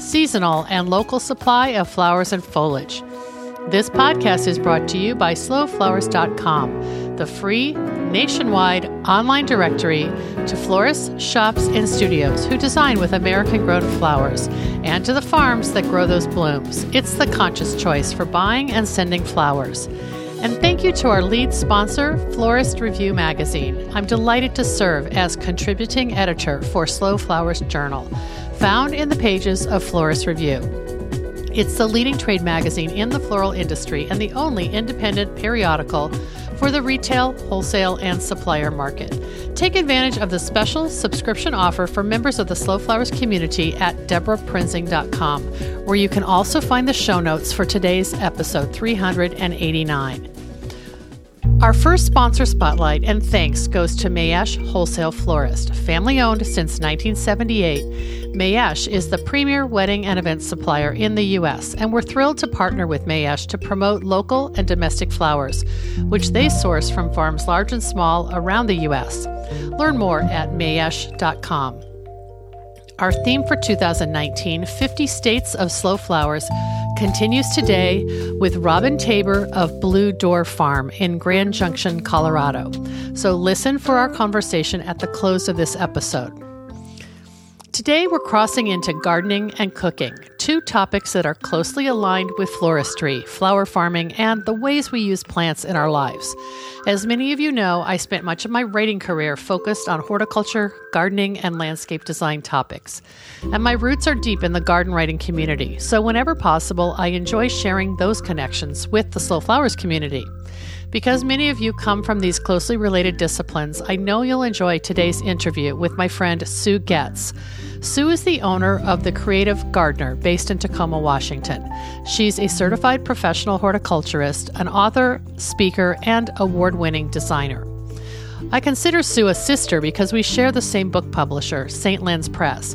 seasonal, and local supply of flowers and foliage. This podcast is brought to you by slowflowers.com, the free nationwide online directory to florists, shops, and studios who design with American grown flowers, and to the farms that grow those blooms. It's the conscious choice for buying and sending flowers. And thank you to our lead sponsor, Florist Review Magazine. I'm delighted to serve as contributing editor for Slow Flowers Journal, found in the pages of Florist Review. It's the leading trade magazine in the floral industry and the only independent periodical for the retail, wholesale, and supplier market. Take advantage of the special subscription offer for members of the Slow Flowers community at debraprinzing.com, where you can also find the show notes for today's episode 389. Our first sponsor spotlight and thanks goes to Mayesh Wholesale Florist. Family owned since 1978, Mayesh is the premier wedding and event supplier in the U.S., and we're thrilled to partner with Mayesh to promote local and domestic flowers, which they source from farms large and small around the U.S. Learn more at mayesh.com. Our theme for 2019, 50 States of Slow Flowers, continues today with Robin Tabor of Blue Door Farm in Grand Junction, Colorado. So listen for our conversation at the close of this episode. Today, we're crossing into gardening and cooking, two topics that are closely aligned with floristry, flower farming, and the ways we use plants in our lives. As many of you know, I spent much of my writing career focused on horticulture, gardening, and landscape design topics. And my roots are deep in the garden writing community, so whenever possible, I enjoy sharing those connections with the Slow Flowers community. Because many of you come from these closely related disciplines, I know you'll enjoy today's interview with my friend Sue Goetz. Sue is the owner of The Creative Gardener, based in Tacoma, Washington. She's a certified professional horticulturist, an author, speaker, and award winning designer. I consider Sue a sister because we share the same book publisher, St. Lynn's Press.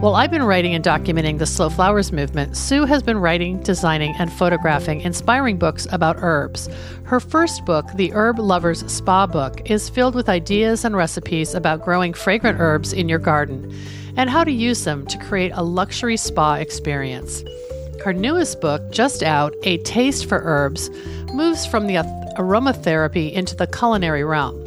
While I've been writing and documenting the slow flowers movement, Sue has been writing, designing, and photographing inspiring books about herbs. Her first book, The Herb Lover's Spa Book, is filled with ideas and recipes about growing fragrant herbs in your garden and how to use them to create a luxury spa experience. Her newest book, just out, A Taste for Herbs, moves from the aromatherapy into the culinary realm.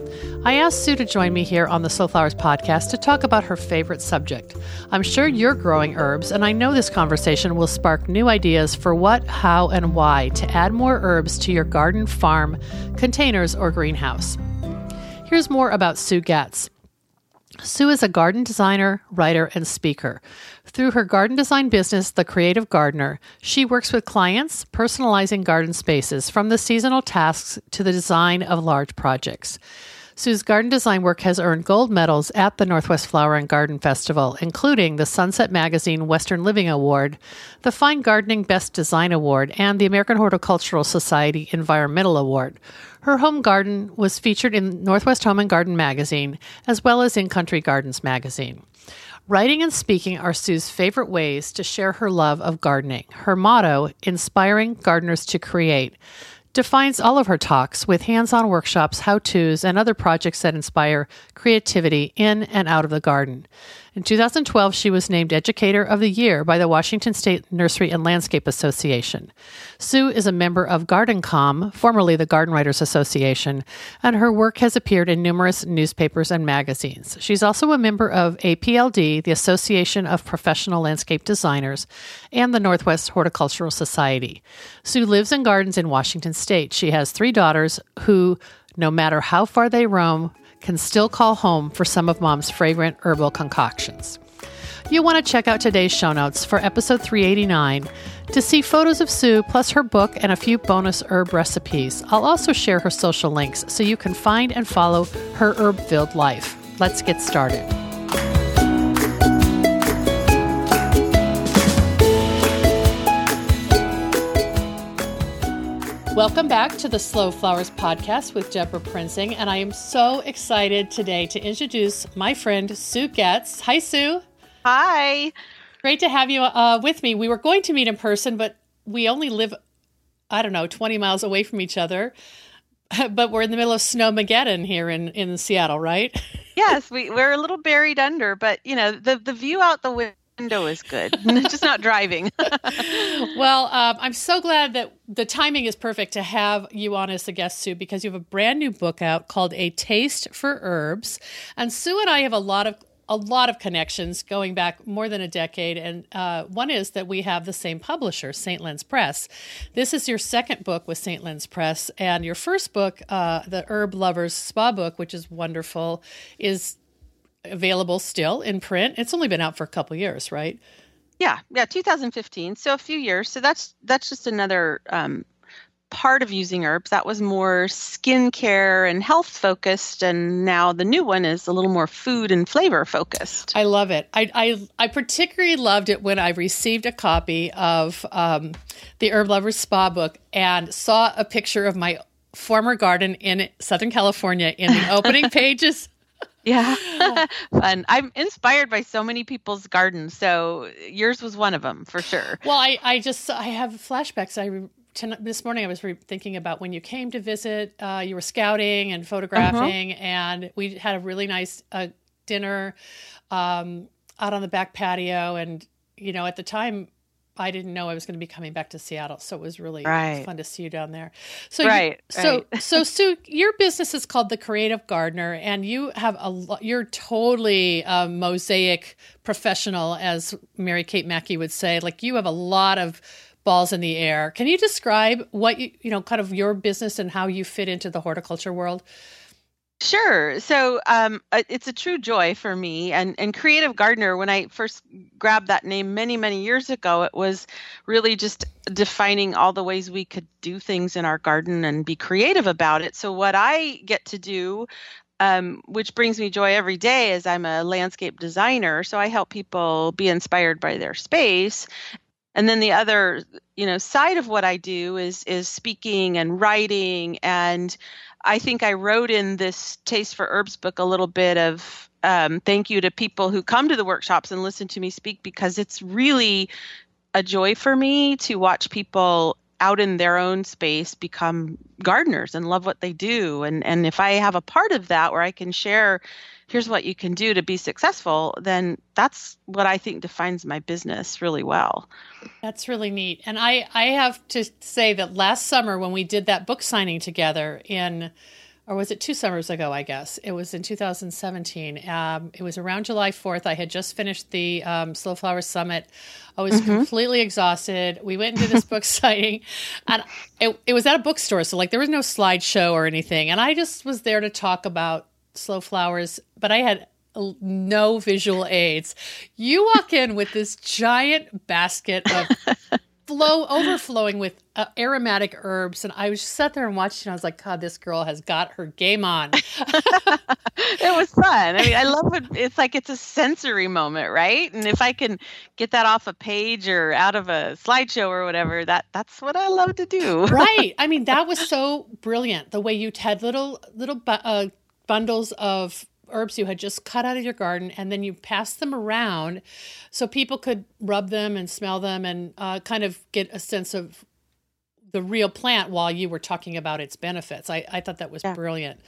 I asked Sue to join me here on the Slow Flowers podcast to talk about her favorite subject. I'm sure you're growing herbs, and I know this conversation will spark new ideas for what, how, and why to add more herbs to your garden, farm, containers, or greenhouse. Here's more about Sue Goetz. Sue is a garden designer, writer, and speaker. Through her garden design business, The Creative Gardener, she works with clients personalizing garden spaces from the seasonal tasks to the design of large projects. Sue's garden design work has earned gold medals at the Northwest Flower and Garden Festival, including the Sunset Magazine Western Living Award, the Fine Gardening Best Design Award, and the American Horticultural Society Environmental Award. Her home garden was featured in Northwest Home and Garden magazine, as well as in Country Gardens magazine. Writing and speaking are Sue's favorite ways to share her love of gardening. Her motto, inspiring gardeners to create, defines all of her talks with hands on workshops, how to's, and other projects that inspire creativity in and out of the garden. In 2012, she was named Educator of the Year by the Washington State Nursery and Landscape Association. Sue is a member of GardenComm, formerly the Garden Writers Association, and her work has appeared in numerous newspapers and magazines. She's also a member of APLD, the Association of Professional Landscape Designers, and the Northwest Horticultural Society. Sue lives and gardens in Washington State. She has three daughters who, no matter how far they roam, can still call home for some of mom's fragrant herbal concoctions. You'll want to check out today's show notes for episode 389 to see photos of Sue plus her book and a few bonus herb recipes. I'll also share her social links so you can find and follow her herb filled life. Let's get started. Welcome back to the Slow Flowers podcast with Debra Prinzing, and I am so excited today to introduce my friend Sue Goetz. Hi, Sue. Hi. Great to have you uh, with me. We were going to meet in person, but we only live, I don't know, 20 miles away from each other. But we're in the middle of Snowmageddon here in, in Seattle, right? yes, we, we're a little buried under, but you know, the, the view out the window window is good, just not driving. well, um, I'm so glad that the timing is perfect to have you on as a guest, Sue, because you have a brand new book out called A Taste for Herbs. And Sue and I have a lot of a lot of connections going back more than a decade. And uh, one is that we have the same publisher, St. Lynn's Press. This is your second book with St. Lynn's Press. And your first book, uh, The Herb Lover's Spa Book, which is wonderful, is available still in print. It's only been out for a couple years, right? Yeah, yeah, 2015. So a few years. So that's that's just another um, part of using herbs. That was more skincare and health focused, and now the new one is a little more food and flavor focused. I love it. I I, I particularly loved it when I received a copy of um, the Herb Lovers Spa book and saw a picture of my former garden in Southern California in the opening pages yeah. Fun. I'm inspired by so many people's gardens. So yours was one of them for sure. Well, I, I just, I have flashbacks. I, tonight, this morning I was re- thinking about when you came to visit, uh, you were scouting and photographing uh-huh. and we had a really nice uh, dinner um, out on the back patio. And, you know, at the time I didn't know I was going to be coming back to Seattle, so it was really right. fun to see you down there. So, right, you, so, right. so, Sue, your business is called the Creative Gardener, and you have a you're totally a mosaic professional, as Mary Kate Mackey would say. Like you have a lot of balls in the air. Can you describe what you you know, kind of your business and how you fit into the horticulture world? Sure. So um, uh, it's a true joy for me. And, and Creative Gardener, when I first grabbed that name many, many years ago, it was really just defining all the ways we could do things in our garden and be creative about it. So, what I get to do um, which brings me joy every day as I'm a landscape designer. So I help people be inspired by their space. And then the other, you know, side of what I do is is speaking and writing and I think I wrote in this Taste for Herbs book a little bit of um, thank you to people who come to the workshops and listen to me speak because it's really a joy for me to watch people out in their own space become gardeners and love what they do. And and if i have a part of that where i can share here's what you can do to be successful, then that's what I think defines my business really well. That's really neat. And I, I have to say that last summer when we did that book signing together in, or was it two summers ago, I guess? It was in 2017. Um, it was around July 4th. I had just finished the um, Slow Flower Summit. I was mm-hmm. completely exhausted. We went into this book signing, and it, it was at a bookstore. So, like, there was no slideshow or anything. And I just was there to talk about slow flowers, but I had no visual aids. You walk in with this giant basket of flow overflowing with uh, aromatic herbs and i was sat there and watched and i was like god this girl has got her game on. It was fun. I mean i love it it's like it's a sensory moment right? And if i can get that off a page or out of a slideshow or whatever that that's what i love to do. Right. I mean that was so brilliant the way you had little little uh, bundles of herbs you had just cut out of your garden and then you passed them around so people could rub them and smell them and uh, kind of get a sense of the real plant while you were talking about its benefits. I, I thought that was yeah. brilliant.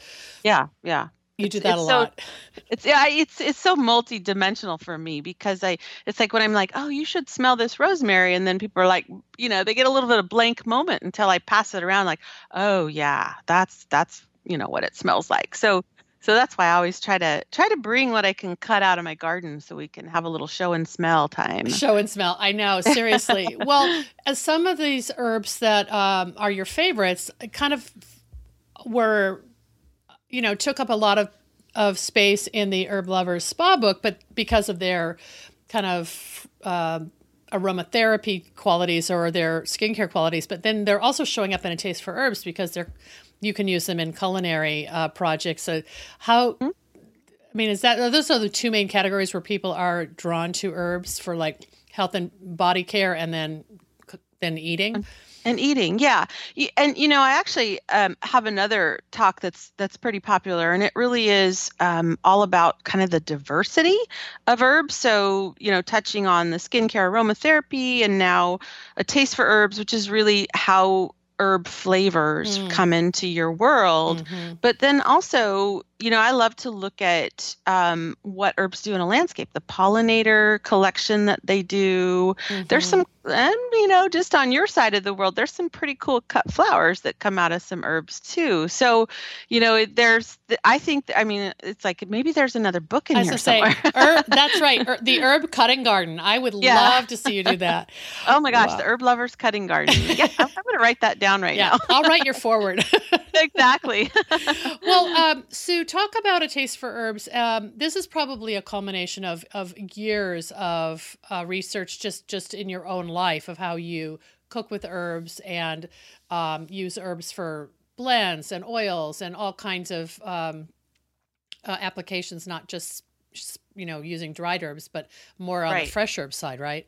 Yeah, yeah. You do that it's a so, lot. It's yeah, it's it's so multi-dimensional for me because I it's like when I'm like, "Oh, you should smell this rosemary." And then people are like, you know, they get a little bit of blank moment until I pass it around like, "Oh, yeah, that's that's, you know, what it smells like." So so that's why I always try to try to bring what I can cut out of my garden so we can have a little show and smell time. Show and smell. I know, seriously. well, as some of these herbs that um, are your favorites kind of were, you know, took up a lot of of space in the herb lovers spa book, but because of their kind of uh, aromatherapy qualities or their skincare qualities, but then they're also showing up in a taste for herbs because they're you can use them in culinary uh, projects. So how? Mm-hmm. I mean, is that those are the two main categories where people are drawn to herbs for like health and body care, and then then eating and eating yeah and you know i actually um, have another talk that's that's pretty popular and it really is um, all about kind of the diversity of herbs so you know touching on the skincare aromatherapy and now a taste for herbs which is really how herb flavors mm. come into your world mm-hmm. but then also you know i love to look at um, what herbs do in a landscape the pollinator collection that they do. Mm-hmm. there's some and you know just on your side of the world there's some pretty cool cut flowers that come out of some herbs too. So you know there's i think i mean it's like maybe there's another book in I here somewhere say, herb, that's right er, the herb cutting garden. I would yeah. love to see you do that. Oh my gosh wow. the herb lovers cutting garden. Yeah i'm, I'm going to write that down right yeah, now. I'll write your forward. Exactly. Well um, sue talk about a taste for herbs um, this is probably a culmination of of years of uh, research just just in your own life of how you cook with herbs and um, use herbs for blends and oils and all kinds of um, uh, applications, not just you know using dried herbs, but more on right. the fresh herb side, right?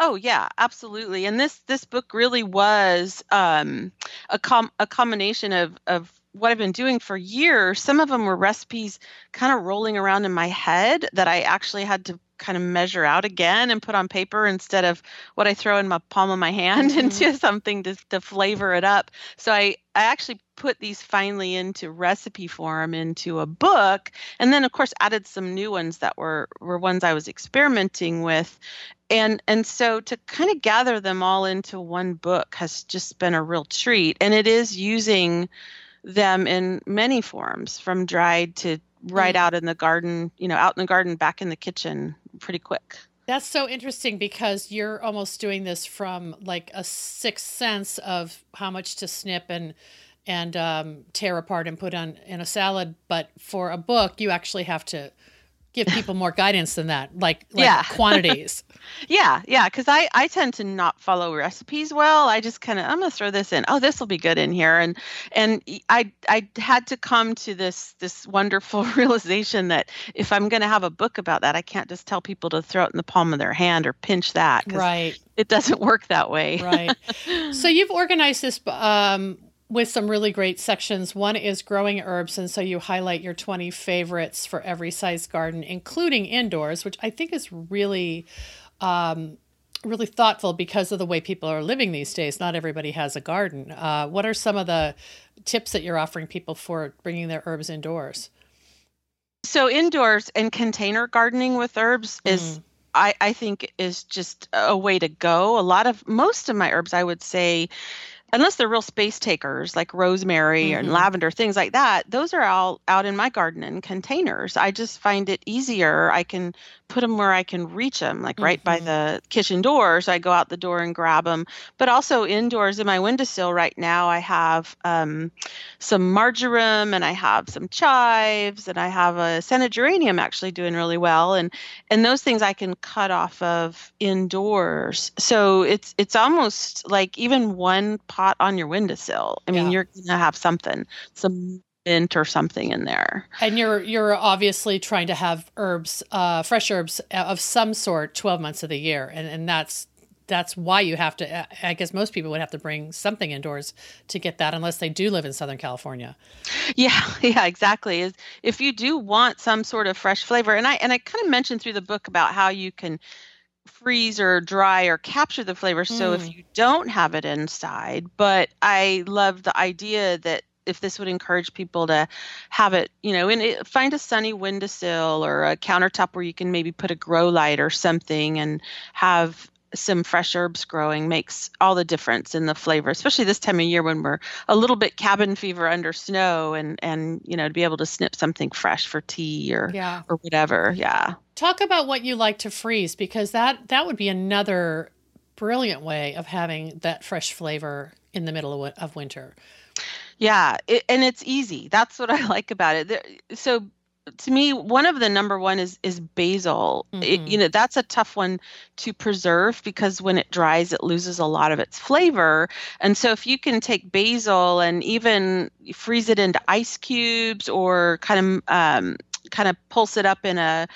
Oh yeah, absolutely. And this this book really was um, a com- a combination of of what I've been doing for years. Some of them were recipes kind of rolling around in my head that I actually had to kind of measure out again and put on paper instead of what I throw in my palm of my hand mm-hmm. into something to, to flavor it up. So I, I actually put these finally into recipe form into a book and then of course added some new ones that were were ones I was experimenting with and and so to kind of gather them all into one book has just been a real treat and it is using them in many forms from dried to right mm. out in the garden, you know, out in the garden, back in the kitchen pretty quick. That's so interesting because you're almost doing this from like a sixth sense of how much to snip and and um, tear apart and put on in a salad. But for a book, you actually have to give people more guidance than that, like, like yeah. quantities. yeah, yeah, because I I tend to not follow recipes well. I just kind of I'm gonna throw this in. Oh, this will be good in here, and and I I had to come to this this wonderful realization that if I'm gonna have a book about that, I can't just tell people to throw it in the palm of their hand or pinch that. Right. It doesn't work that way. right. So you've organized this um, with some really great sections. One is growing herbs, and so you highlight your 20 favorites for every size garden, including indoors, which I think is really. Um, really thoughtful because of the way people are living these days. Not everybody has a garden. Uh, what are some of the tips that you're offering people for bringing their herbs indoors? So indoors and container gardening with herbs is mm. I, I think is just a way to go. A lot of most of my herbs I would say unless they're real space takers like rosemary mm-hmm. and lavender, things like that, those are all out in my garden in containers. I just find it easier. I can put them where I can reach them, like right mm-hmm. by the kitchen door. So I go out the door and grab them. But also indoors in my windowsill right now, I have um, some marjoram and I have some chives and I have a scented geranium actually doing really well. And and those things I can cut off of indoors. So it's it's almost like even one pot on your windowsill. I mean, yeah. you're gonna have something, some mint or something in there. And you're you're obviously trying to have herbs, uh, fresh herbs of some sort, twelve months of the year, and and that's that's why you have to. I guess most people would have to bring something indoors to get that, unless they do live in Southern California. Yeah, yeah, exactly. Is if you do want some sort of fresh flavor, and I and I kind of mentioned through the book about how you can freeze or dry or capture the flavor so mm. if you don't have it inside but i love the idea that if this would encourage people to have it, you know, and find a sunny windowsill or a countertop where you can maybe put a grow light or something and have some fresh herbs growing makes all the difference in the flavor especially this time of year when we're a little bit cabin fever under snow and and you know to be able to snip something fresh for tea or yeah. or whatever yeah talk about what you like to freeze because that that would be another brilliant way of having that fresh flavor in the middle of, of winter yeah, it, and it's easy. That's what I like about it. There, So to me one of the number one is is basil mm-hmm. it, you know that's a tough one to preserve because when it dries it loses a lot of its flavor and so if you can take basil and even freeze it into ice cubes or kind of um, kind of pulse it up in a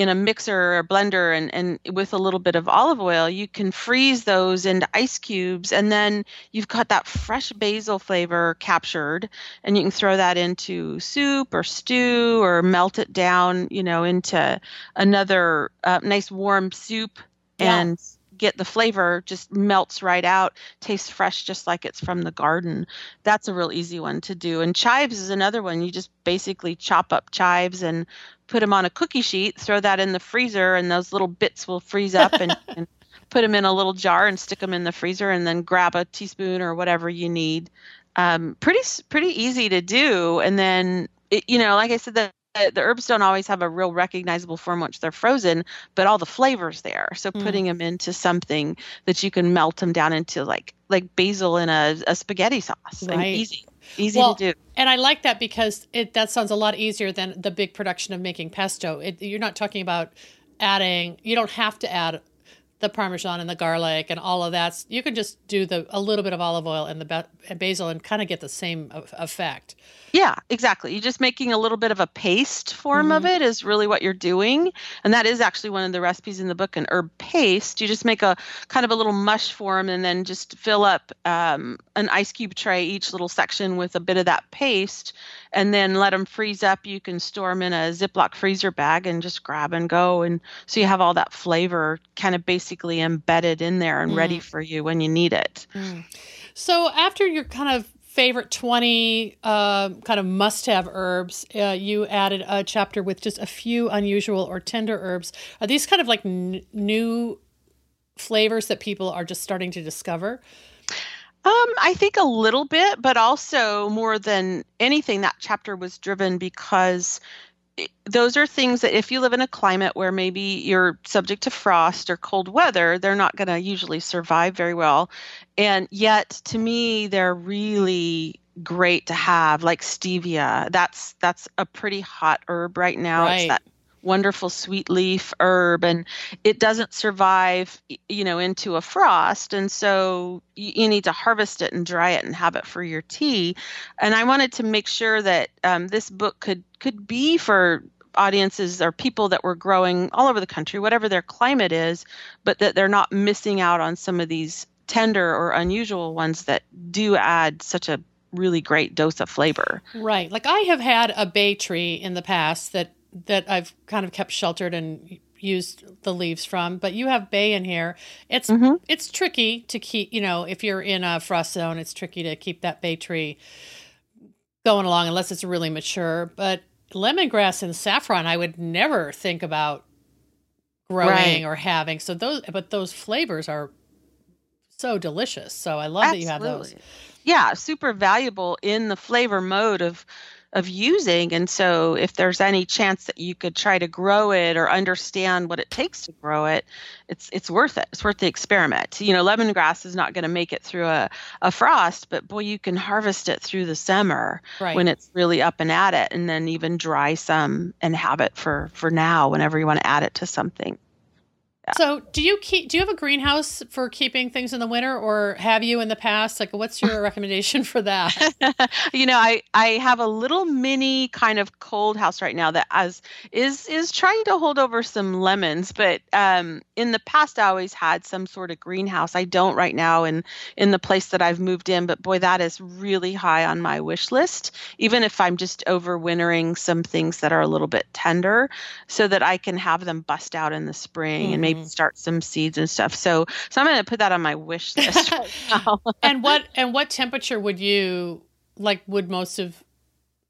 in a mixer or blender and, and with a little bit of olive oil, you can freeze those into ice cubes and then you've got that fresh basil flavor captured and you can throw that into soup or stew or melt it down, you know, into another uh, nice warm soup yeah. and get the flavor just melts right out tastes fresh just like it's from the garden that's a real easy one to do and chives is another one you just basically chop up chives and put them on a cookie sheet throw that in the freezer and those little bits will freeze up and, and put them in a little jar and stick them in the freezer and then grab a teaspoon or whatever you need um, pretty pretty easy to do and then it, you know like i said the the herbs don't always have a real recognizable form once they're frozen, but all the flavors there. So mm. putting them into something that you can melt them down into like like basil in a, a spaghetti sauce. Right. And easy. Easy well, to do. And I like that because it that sounds a lot easier than the big production of making pesto. It, you're not talking about adding you don't have to add the parmesan and the garlic and all of that. You can just do the a little bit of olive oil and the basil and kind of get the same effect. Yeah, exactly. You're just making a little bit of a paste form mm-hmm. of it is really what you're doing. And that is actually one of the recipes in the book, an herb paste. You just make a kind of a little mush form and then just fill up um, an ice cube tray, each little section with a bit of that paste, and then let them freeze up. You can store them in a Ziploc freezer bag and just grab and go. And so you have all that flavor kind of basically embedded in there and mm. ready for you when you need it. Mm. So after you're kind of favorite 20 uh, kind of must have herbs. Uh, you added a chapter with just a few unusual or tender herbs. Are these kind of like n- new flavors that people are just starting to discover? Um, I think a little bit, but also more than anything, that chapter was driven because those are things that if you live in a climate where maybe you're subject to frost or cold weather, they're not going to usually survive very well. And yet, to me, they're really great to have, like stevia. That's that's a pretty hot herb right now. Right. It's that wonderful sweet leaf herb and it doesn't survive you know into a frost and so you, you, need to harvest it and dry it and have it for your tea and i wanted to make sure that um, this book could could be for audiences or people that were growing all over the country whatever their climate is but that they're not missing out on some of these tender or unusual ones that do add such a really great dose of flavor. Right. Like I have had a bay tree in the past that that I've kind of kept sheltered and used the leaves from but you have bay in here it's mm-hmm. it's tricky to keep you know if you're in a frost zone it's tricky to keep that bay tree going along unless it's really mature but lemongrass and saffron i would never think about growing right. or having so those but those flavors are so delicious so i love Absolutely. that you have those yeah super valuable in the flavor mode of of using. And so if there's any chance that you could try to grow it or understand what it takes to grow it it's it's worth it. It's worth the experiment. You know lemongrass is not going to make it through a, a frost but boy you can harvest it through the summer right. when it's really up and at it and then even dry some and have it for for now whenever you want to add it to something so, do you keep? Do you have a greenhouse for keeping things in the winter, or have you in the past? Like, what's your recommendation for that? you know, I I have a little mini kind of cold house right now that as is is trying to hold over some lemons, but um, in the past I always had some sort of greenhouse. I don't right now in in the place that I've moved in, but boy, that is really high on my wish list. Even if I'm just overwintering some things that are a little bit tender, so that I can have them bust out in the spring mm-hmm. and maybe Mm-hmm. start some seeds and stuff. So so I'm going to put that on my wish list. Right and what and what temperature would you like would most of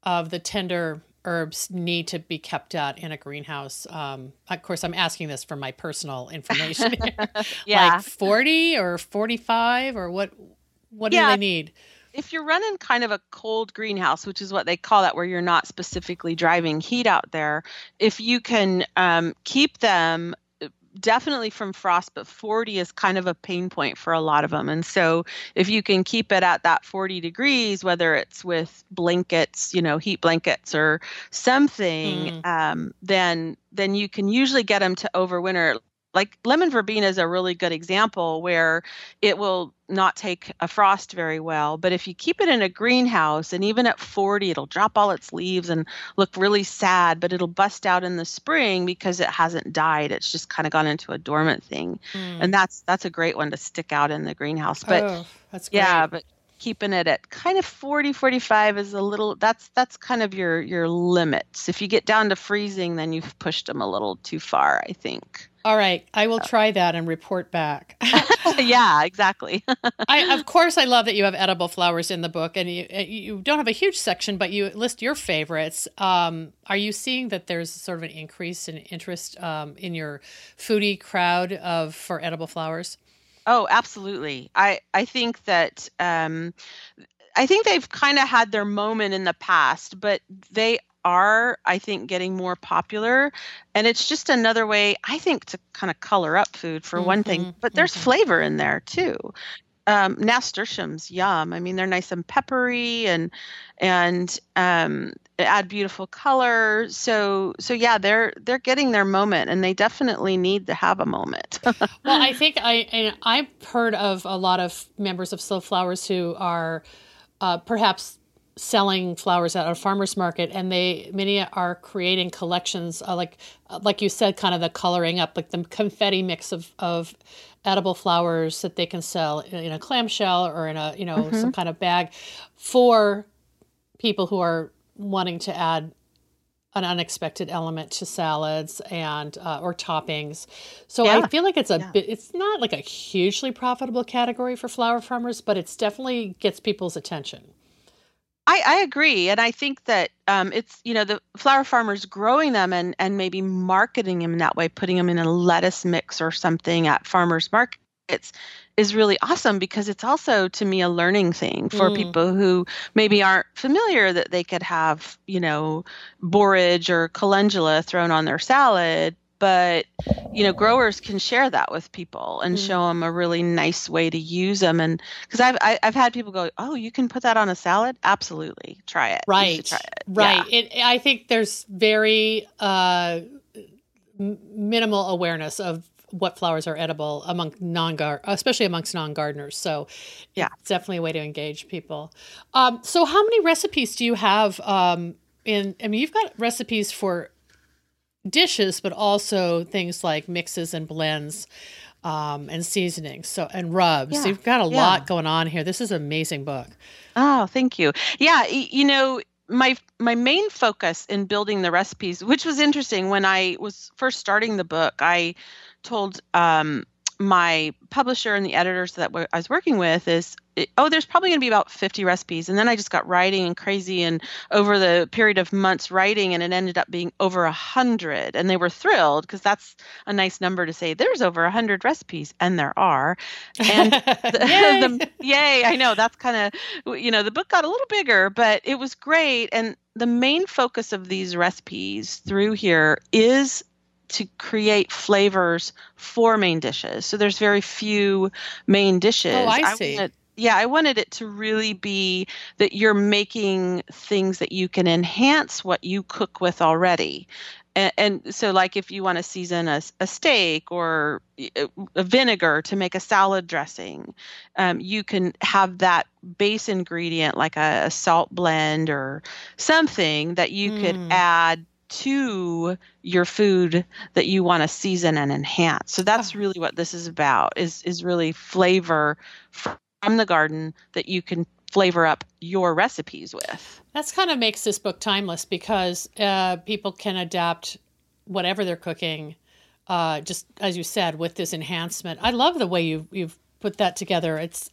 of the tender herbs need to be kept at in a greenhouse? Um, of course, I'm asking this for my personal information. yeah, like 40 or 45 or what? What yeah. do they need? if you're running kind of a cold greenhouse, which is what they call that, where you're not specifically driving heat out there, if you can um, keep them definitely from frost, but 40 is kind of a pain point for a lot of them. And so if you can keep it at that 40 degrees, whether it's with blankets, you know, heat blankets or something, mm. um, then then you can usually get them to overwinter like lemon verbena is a really good example where it will not take a frost very well but if you keep it in a greenhouse and even at 40 it'll drop all its leaves and look really sad but it'll bust out in the spring because it hasn't died it's just kind of gone into a dormant thing mm. and that's that's a great one to stick out in the greenhouse but oh, that's great. yeah but keeping it at kind of 40 45 is a little that's that's kind of your your limits. If you get down to freezing then you've pushed them a little too far i think. All right i will try that and report back. Yeah exactly. I of course i love that you have edible flowers in the book and you you don't have a huge section but you list your favorites. Um, are you seeing that there's sort of an increase in interest um, in your foodie crowd of for edible flowers Oh, absolutely. I I think that um, I think they've kind of had their moment in the past, but they are I think getting more popular, and it's just another way I think to kind of color up food for mm-hmm, one thing. Mm-hmm, but there's mm-hmm. flavor in there too um, nasturtiums, yum. I mean, they're nice and peppery and and um, add beautiful color. So so yeah, they're they're getting their moment, and they definitely need to have a moment. well, I think I I've heard of a lot of members of Slow Flowers who are uh, perhaps selling flowers at a farmers market and they many are creating collections uh, like like you said kind of the coloring up like the confetti mix of of edible flowers that they can sell in a clamshell or in a you know mm-hmm. some kind of bag for people who are wanting to add an unexpected element to salads and uh, or toppings. So yeah. I feel like it's a yeah. bit it's not like a hugely profitable category for flower farmers, but it's definitely gets people's attention. I, I agree, and I think that um, it's you know the flower farmers growing them and and maybe marketing them in that way, putting them in a lettuce mix or something at farmers markets is really awesome because it's also to me a learning thing for mm. people who maybe aren't familiar that they could have you know borage or calendula thrown on their salad but you know growers can share that with people and mm. show them a really nice way to use them and because I've I, have i have had people go oh you can put that on a salad absolutely try it right try it. right yeah. it, i think there's very uh, minimal awareness of what flowers are edible among non especially amongst non gardeners. So, yeah, it's definitely a way to engage people. Um, so, how many recipes do you have? Um, in I mean, you've got recipes for dishes, but also things like mixes and blends um, and seasonings. So and rubs. Yeah, You've got a yeah. lot going on here. This is an amazing book. Oh, thank you. Yeah, you know, my my main focus in building the recipes, which was interesting when I was first starting the book, I told um, my publisher and the editors that I was working with is oh there's probably going to be about 50 recipes. And then i just got writing and crazy and over the period of months writing and it ended up being over a hundred. And they were thrilled because that's a nice number to say there's over a hundred recipes and there are. And the, yay! the, yay i know that's kind of you know the book got a little bigger but it was great. And the main focus of these recipes through here is to create flavors for main dishes. So there's very few main dishes. Oh, I see. I wanted, yeah, I wanted it to really be that you're making things that you can enhance what you cook with already. And, and so, like if you want to season a, a steak or a vinegar to make a salad dressing, um, you can have that base ingredient like a, a salt blend or something that you mm. could add to your food that you want to season and enhance. So that's oh. really what this is about is is really flavor from the garden that you can flavor up your recipes with. That's kind of makes this book timeless because uh, people can adapt whatever they're cooking. Uh, just as you said, with this enhancement, I love the way you you've put that together. It's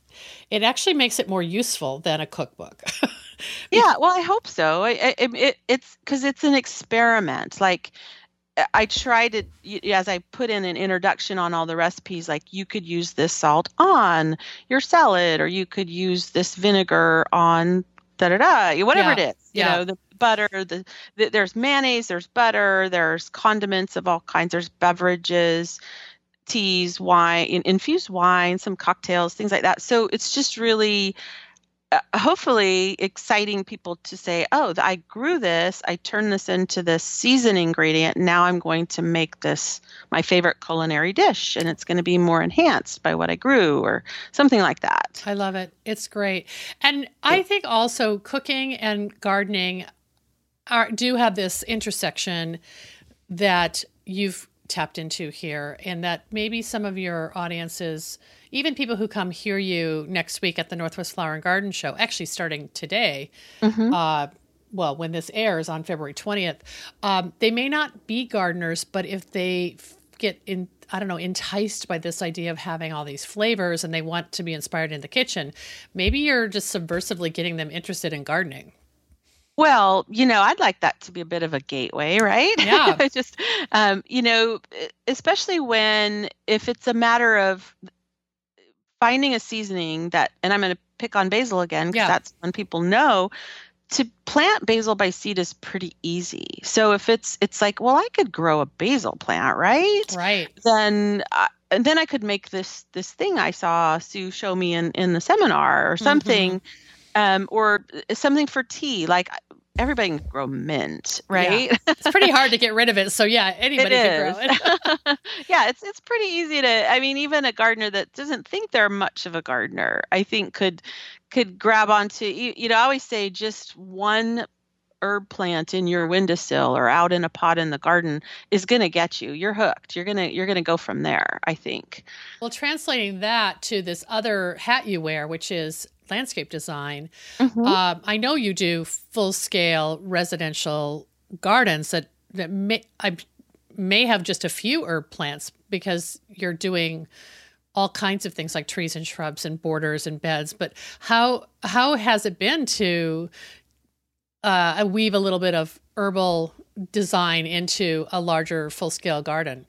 it actually makes it more useful than a cookbook. yeah, well, I hope so. It, it, it it's because it's an experiment. Like I tried it as I put in an introduction on all the recipes. Like you could use this salt on your salad, or you could use this vinegar on da da da, whatever yeah. it is. You yeah. know, the butter. The, the there's mayonnaise, there's butter, there's condiments of all kinds. There's beverages teas, wine, infused wine, some cocktails, things like that. So it's just really Uh, hopefully exciting people to say, oh, I grew this, I turned this into this season ingredient. Now I'm going to make this my favorite culinary dish, and it's going to be more enhanced by what I grew, or something like that. I love it. It's great. And I think also cooking and gardening are, do have this intersection that you've tapped into here, and that maybe some of your audiences even people who come hear you next week at the Northwest Flower and Garden Show, actually starting today, mm-hmm. uh, well, when this airs on February 20th, um, they may not be gardeners, but if they get in, I don't know, enticed by this idea of having all these flavors and they want to be inspired in the kitchen, maybe you're just subversively getting them interested in gardening. Well, you know, I'd like that to be a bit of a gateway, right? Yeah. just, um, you know, especially when if it's a matter of finding a seasoning that, and I'm going to pick on basil again because yeah. that's when people know to plant basil by seed is pretty easy. So if it's it's like, well, I could grow a basil plant, right? Right. Then uh, and then I could make this this thing I saw Sue show me in in the seminar or something, mm-hmm. um, or uh, something for tea. Like everybody can grow mint, right? Yeah. It's pretty hard to get rid of it. So yeah, anybody can grow it. yeah, it's it's pretty easy to I mean, even a gardener that doesn't think they're much of a gardener, I think could could grab onto you, you know, I always say just one herb plant in your windowsill or out in a pot in the garden is going to get you you're hooked you're going to you're going to go from there i think well translating that to this other hat you wear which is landscape design. Mm-hmm. Uh, I know you do full scale residential gardens that that may I may have just a few herb plants because you're doing all kinds of things like trees and shrubs and borders and beds. But how how has it been to uh, weave a little bit of herbal design into a larger full scale garden?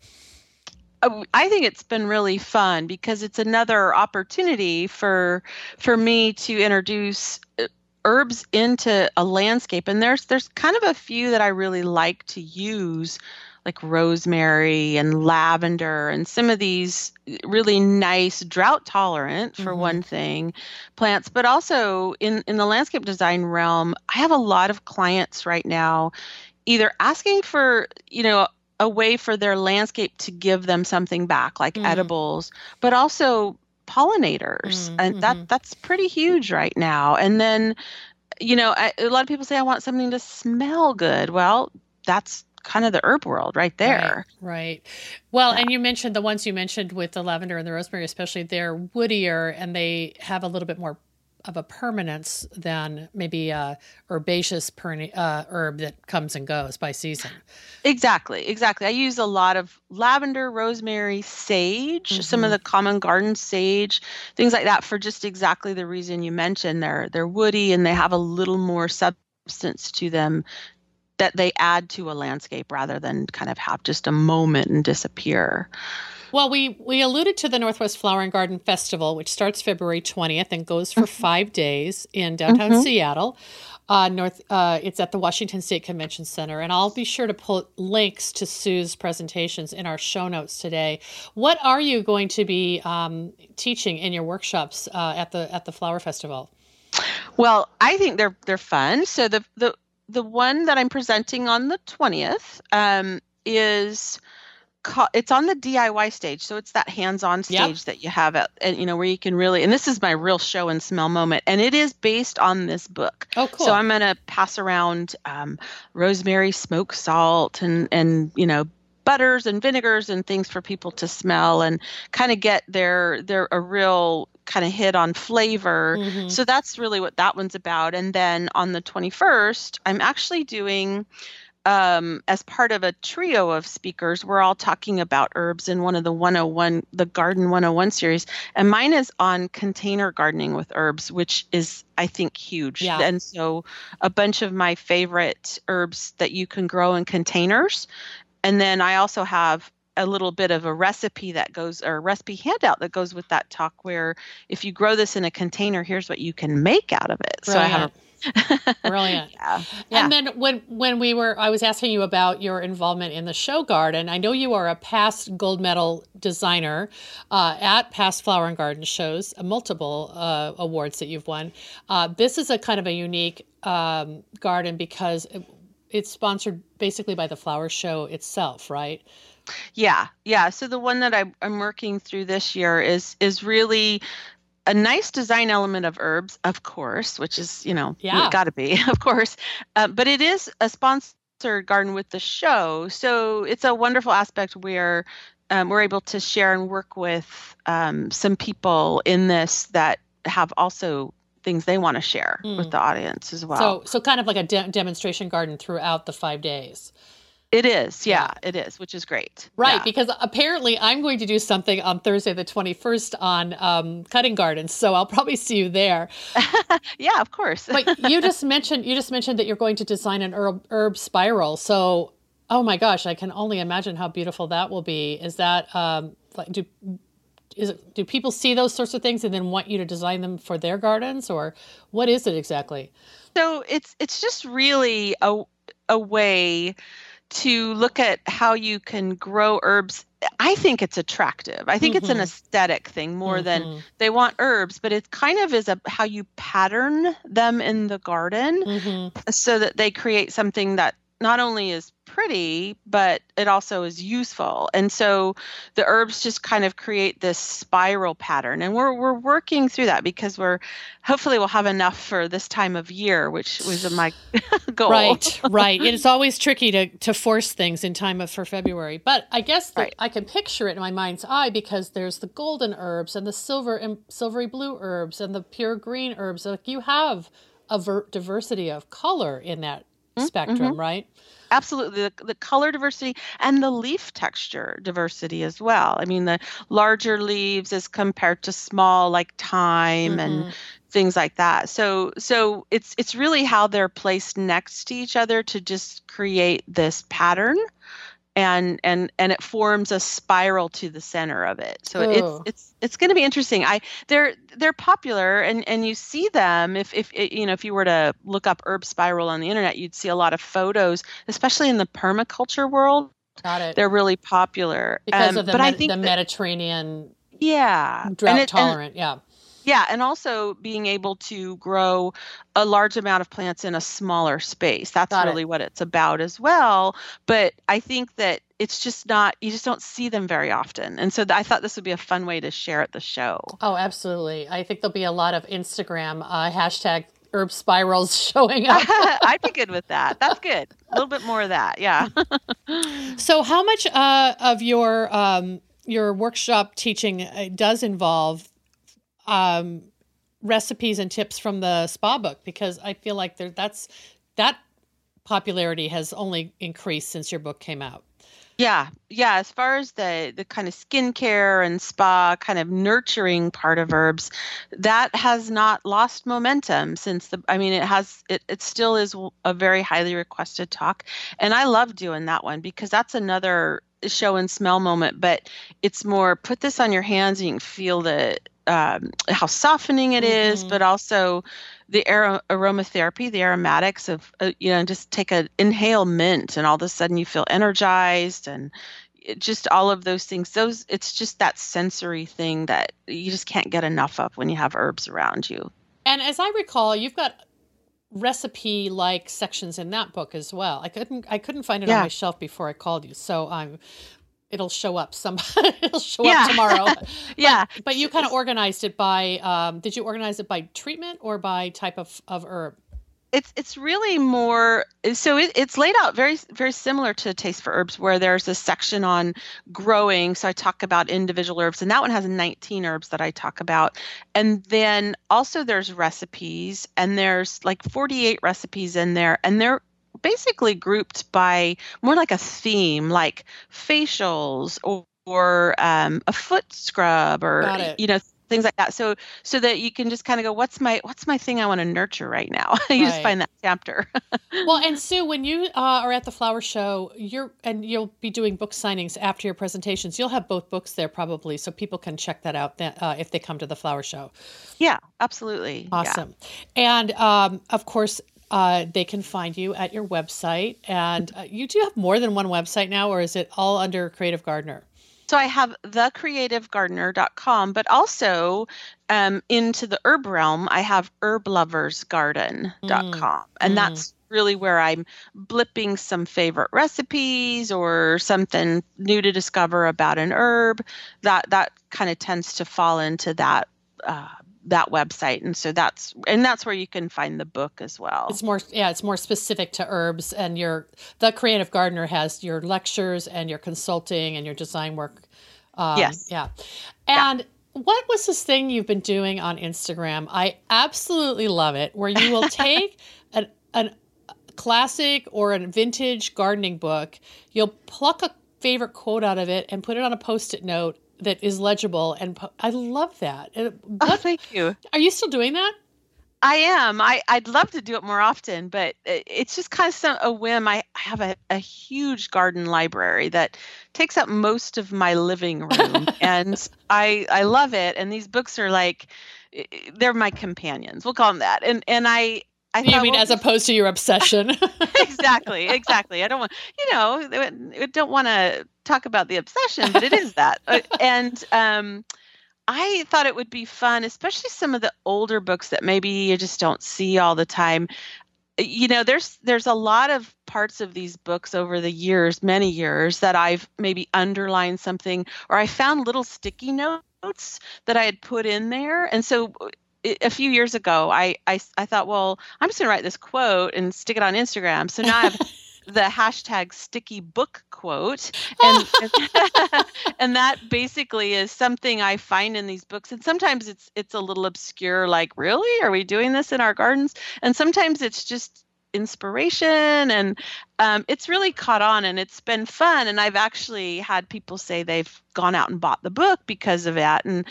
Uh, I think it's been really fun because it's another opportunity for for me to introduce uh, herbs into a landscape and there's there's kind of a few that I really like to use like rosemary and lavender and some of these really nice drought tolerant for mm-hmm. one thing plants but also in in the landscape design realm I have a lot of clients right now either asking for you know a way for their landscape to give them something back, like mm. edibles, but also pollinators, mm, and that mm-hmm. that's pretty huge right now. And then, you know, I, a lot of people say I want something to smell good. Well, that's kind of the herb world right there. Right. right. Well, yeah. and you mentioned the ones you mentioned with the lavender and the rosemary, especially they're woodier and they have a little bit more of a permanence than maybe a herbaceous perni- uh, herb that comes and goes by season. Exactly, exactly. I use a lot of lavender, rosemary, sage, mm-hmm. some of mm-hmm. the common garden sage, things like that for just exactly the reason you mentioned. They're they're woody and they have a little more substance to them that they add to a landscape rather than kind of have just a moment and disappear. Well, we we alluded to the Northwest Flower and Garden Festival, which starts February 20th and goes for mm-hmm. five days in downtown mm-hmm. Seattle. Uh, North, uh, it's at the Washington State Convention Center, and I'll be sure to put links to Sue's presentations in our show notes today. What are you going to be um, teaching in your workshops uh, at the at the Flower Festival? Well, I think they're they're fun. So the the the one that I'm presenting on the 20th um, is it's on the DIY stage, so it's that hands-on stage yep. that you have at, and you know where you can really. And this is my real show and smell moment, and it is based on this book. Oh, cool! So I'm gonna pass around um, rosemary, smoke salt, and and you know butters and vinegars and things for people to smell and kind of get their their a real kind of hit on flavor. Mm-hmm. So that's really what that one's about. And then on the 21st, I'm actually doing um, as part of a trio of speakers, we're all talking about herbs in one of the 101, the Garden 101 series. And mine is on container gardening with herbs, which is, I think, huge. Yeah. And so a bunch of my favorite herbs that you can grow in containers. And then I also have a little bit of a recipe that goes or a recipe handout that goes with that talk where if you grow this in a container here's what you can make out of it so i have a Brilliant. yeah. yeah. And then when when we were I was asking you about your involvement in the show garden. I know you are a past gold medal designer uh, at past flower and garden shows, uh, multiple uh, awards that you've won. Uh, this is a kind of a unique um, garden because it, it's sponsored basically by the flower show itself, right? Yeah, yeah. So the one that I, I'm working through this year is is really a nice design element of herbs, of course, which is you know yeah. got to be, of course. Uh, but it is a sponsored garden with the show, so it's a wonderful aspect where um, we're able to share and work with um, some people in this that have also things they want to share mm. with hmm. the audience as well. So, so kind of like a de- demonstration garden throughout the five days. It is, yeah, yeah, it is, which is great. Right, yeah. because apparently I'm going to do something on Thursday the 21st on um, cutting gardens, so I'll probably see you there. yeah, of course. but you just mentioned you just mentioned that you're going to design an herb, herb spiral. So, oh my gosh, I can only imagine how beautiful that will be. Is that um, like do is it, do people see those sorts of things and then want you to design them for their gardens, or what is it exactly? So it's it's just really a a way to look at how you can grow herbs i think it's attractive i think mm-hmm. it's an mm-hmm. aesthetic thing more mm-hmm. than they want herbs but it kind of is a how you pattern them in the garden mm-hmm. so that they create something that not only is pretty, but it also is useful. And so the herbs just kind of create this spiral pattern. And we're we're working through that because we're hopefully we'll have enough for this time of year, which was my goal. Right, right. It's always tricky to to force things in time of for February. But I guess right. I can picture it in my mind's eye because there's the golden herbs and the silver and silvery blue herbs and the pure green herbs. Like you have a ver- diversity of color in that mm-hmm. spectrum, mm-hmm. right? Absolutely. The, the color diversity and the leaf texture diversity as well. I mean, the larger leaves as compared to small, like thyme mm-hmm. and things like that. So so it's it's really how they're placed next to each other to just create this pattern and and and it forms a spiral to the center of it. So it's it's it's going to be interesting. I they're they're popular and and you see them if if you know if you were to look up herb spiral on the internet, you'd see a lot of photos, especially in the permaculture world. Got it. They're really popular because um, of the, but Med- I think the Mediterranean. Yeah, drought it, tolerant. yeah yeah, and also being able to grow a large amount of plants in a smaller space. That's Got really it. what it's about as well. But I think that it's just not you just don't see them very often and so th- i thought this would be a fun way to share at the show oh absolutely i think there'll be a lot of instagram uh, hashtag herb spirals showing up i'd be good with that that's good a little bit more of that yeah so how much uh, of your um, your workshop teaching uh, does involve um, recipes and tips from the spa book because I feel like there, that's that popularity has only increased since your book came out. Yeah, yeah. As far as the the kind of skincare and spa kind of nurturing part of herbs, that has not lost momentum since the. I mean, it has. It it still is a very highly requested talk, and I love doing that one because that's another show and smell moment. But it's more put this on your hands and you can feel the um, how softening it mm-hmm. is, but also the ar- aromatherapy, the aromatics of uh, you know, just take an inhale mint, and all of a sudden you feel energized and just all of those things. Those it's just that sensory thing that you just can't get enough of when you have herbs around you. And as I recall, you've got recipe like sections in that book as well. I couldn't I couldn't find it yeah. on my shelf before I called you. So I'm it'll show up some it'll show yeah. up tomorrow yeah. but, but you kind of organized it by um, did you organize it by treatment or by type of, of herb? It's it's really more so it, it's laid out very very similar to taste for herbs where there's a section on growing. So i talk about individual herbs and that one has 19 herbs that i talk about. And then also there's recipes and there's like 48 recipes in there and they're basically grouped by more like a theme, like facials or, or um, a foot scrub or you know things like that so so that you can just kind of go what's my what's my thing i want to nurture right now you right. just find that chapter well and sue when you uh, are at the flower show you're and you'll be doing book signings after your presentations you'll have both books there probably so people can check that out uh, if they come to the flower show yeah absolutely. Awesome. Yeah. And um, of course, uh, they can find you at your website. And uh, you do have more than one website now, or is it all under Creative Gardener? So I have thecreativegardener.com, but also um, into the herb realm, I have herbloversgarden.com. Mm. And mm. that's really where I'm blipping some favorite recipes or something new to discover about an herb. That that kind of tends to fall into that uh, that website. And so that's and that's where you can find the book as well. It's more yeah it's more specific to herbs and your the creative gardener has your lectures and your consulting and your design work. Um, yes. yeah. And yeah. what was this thing you've been doing on instagram? I absolutely love it where you will take an, an classic or a vintage gardening book you'll pluck a favorite quote out of it and put it on a post-it note that is legible and po- I love that. Oh, what, oh, thank you. Are you still doing that? I am. I, I'd love to do it more often, but it's just kind of some, a whim. I have a, a huge garden library that takes up most of my living room, and I I love it. And these books are like they're my companions. We'll call them that. And and I I you thought, mean well, as opposed to your obsession? exactly, exactly. I don't want you know I don't want to talk about the obsession, but it is that. Uh, and um, I thought it would be fun, especially some of the older books that maybe you just don't see all the time. Uh, you know, there's there's a lot of parts of these books over the years, many years, that I've maybe underlined something or I found little sticky notes that I had put in there, and so a few years ago, I, I, I thought, well, I'm just going to write this quote and stick it on Instagram. So now I have the hashtag sticky book quote. And, and that basically is something I find in these books. And sometimes it's, it's a little obscure, like, really? Are we doing this in our gardens? And sometimes it's just inspiration and um, it's really caught on and it's been fun and i've actually had people say they've gone out and bought the book because of that and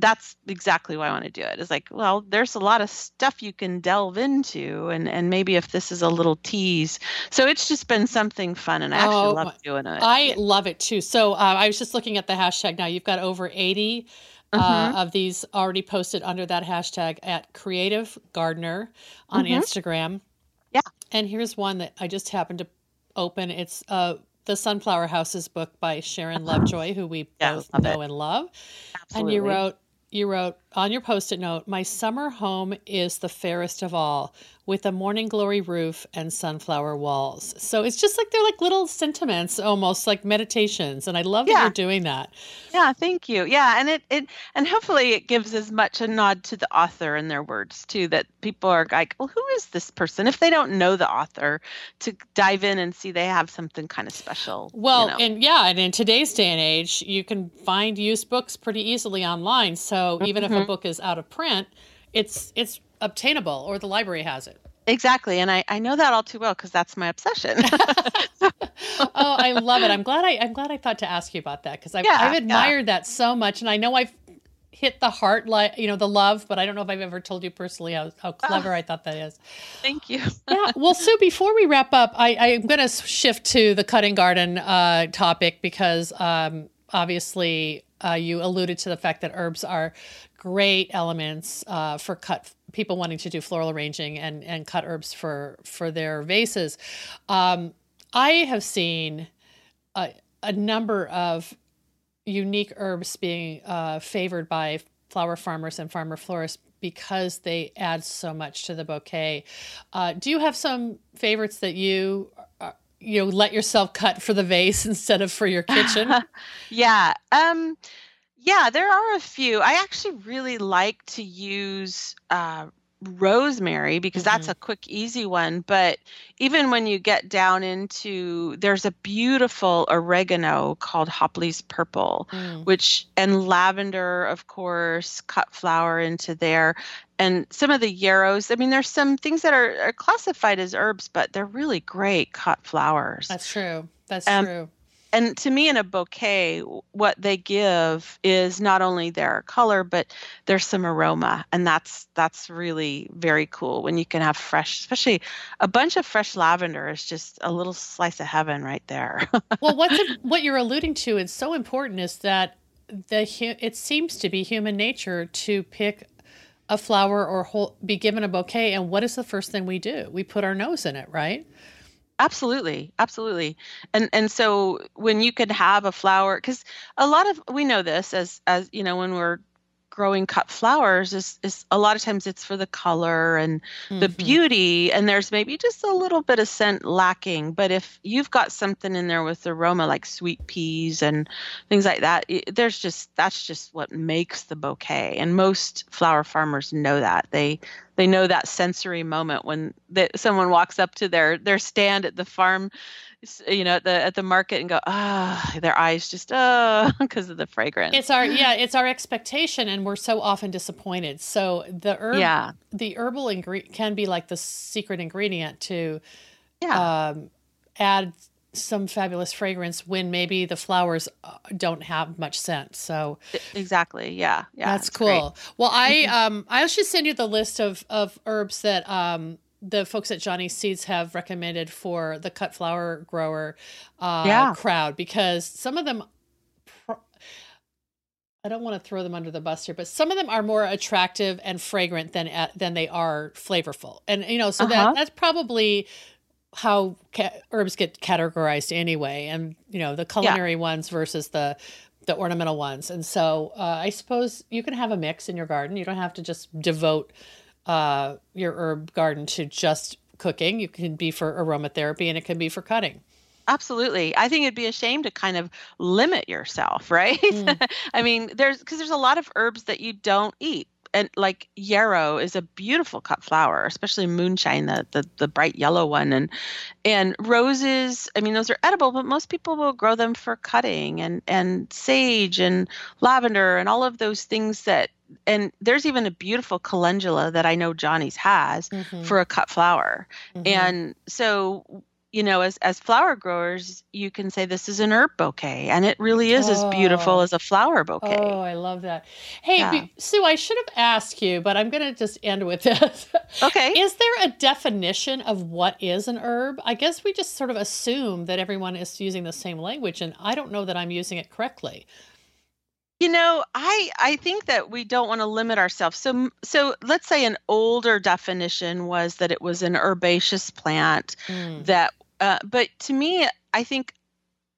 that's exactly why I want to do it. It's like, well, there's a lot of stuff you can delve into, and and maybe if this is a little tease. So it's just been something fun, and I actually oh, love doing it. I love it too. So uh, I was just looking at the hashtag now. You've got over eighty. Uh, mm-hmm. of these already posted under that hashtag at Creative Gardener on mm-hmm. Instagram. Yeah. And here's one that I just happened to open. It's uh, the Sunflower Houses book by Sharon Lovejoy, who we yeah, both know it. and love. Absolutely. And you wrote, you wrote on your post-it note, "My summer home is the fairest of all, with a morning glory roof and sunflower walls." So it's just like they're like little sentiments, almost like meditations, and I love that you're doing that. Yeah, thank you. Yeah, and it it and hopefully it gives as much a nod to the author in their words too, that people are like, "Well, who is this person?" If they don't know the author, to dive in and see they have something kind of special. Well, you know? and yeah, and in today's day and age, you can find used books pretty easily online. So even mm-hmm. if a book is out of print, it's it's obtainable or the library has it. Exactly, and I, I know that all too well because that's my obsession. oh, I love it. I'm glad I I'm glad I thought to ask you about that because I've, yeah, I've admired yeah. that so much, and I know I've hit the heart like you know the love but i don't know if i've ever told you personally how, how clever oh, i thought that is thank you yeah well sue before we wrap up i i'm going to shift to the cutting garden uh, topic because um, obviously uh, you alluded to the fact that herbs are great elements uh, for cut people wanting to do floral arranging and and cut herbs for for their vases. Um, I have seen a, a, number of unique herbs being uh, favored by flower farmers and farmer florists because they add so much to the bouquet. Uh, do you have some favorites that you you know let yourself cut for the vase instead of for your kitchen? yeah. Um, yeah, there are a few. I actually really like to use uh, rosemary because mm-hmm. that's a quick easy one but even when you get down into there's a beautiful oregano called hopley's purple mm. which and lavender of course cut flower into there and some of the yarrows i mean there's some things that are, are classified as herbs but they're really great cut flowers. That's true. That's um, true. and to me in a bouquet what they give is not only their color but there's some aroma and that's that's really very cool when you can have fresh especially a bunch of fresh lavender is just a little slice of heaven right there. Well what's what you're alluding to is so important is that the it seems to be human nature to pick a flower or hold, be given a bouquet, and what is the first thing we do? We put our nose in it, right? Absolutely, absolutely. And and so when you could have a flower, because a lot of we know this as as you know when we're growing cut flowers is is a lot of times it's for the color and mm-hmm. the beauty and there's maybe just a little bit of scent lacking but if you've got something in there with aroma like sweet peas and things like that there's just that's just what makes the bouquet and most flower farmers know that they they know that sensory moment when that someone walks up to their their stand at the farm you know at the at the market and go ah oh, their eyes just oh because of the fragrance. It's our yeah it's our expectation and we're so often disappointed. So the herb yeah. the herbal ingredient can be like the secret ingredient to yeah. um, add some fabulous fragrance when maybe the flowers uh, don't have much scent. So exactly, yeah, yeah, that's cool. Great. Well, I mm-hmm. um I should send you the list of of herbs that um the folks at Johnny Seeds have recommended for the cut flower grower uh, yeah. crowd because some of them. I don't want to throw them under the bus here, but some of them are more attractive and fragrant than uh, than they are flavorful, and you know, so uh-huh. that that's probably how ca- herbs get categorized anyway, and you know, the culinary yeah. ones versus the the ornamental ones, and so uh, I suppose you can have a mix in your garden. You don't have to just devote uh, your herb garden to just cooking. You can be for aromatherapy and it can be for cutting. Absolutely. I think it'd be a shame to kind of limit yourself, right? Mm. I mean, there's because there's a lot of herbs that you don't eat. And like yarrow is a beautiful cut flower, especially moonshine, the, the the bright yellow one, and and roses. I mean, those are edible, but most people will grow them for cutting, and and sage and lavender and all of those things that and there's even a beautiful calendula that I know Johnny's has mm-hmm. for a cut flower. Mm-hmm. And so you know as as flower growers you can say this is an herb bouquet and it really is oh. as beautiful oh. as a flower bouquet oh i love that hey yeah. sue i should have asked you but i'm going to just end with this okay is there a definition of what is an herb i guess we just sort of assume that everyone is using the same language and i don't know that i'm using it correctly you know, I I think that we don't want to limit ourselves. So so let's say an older definition was that it was an herbaceous plant mm. that uh, but to me I think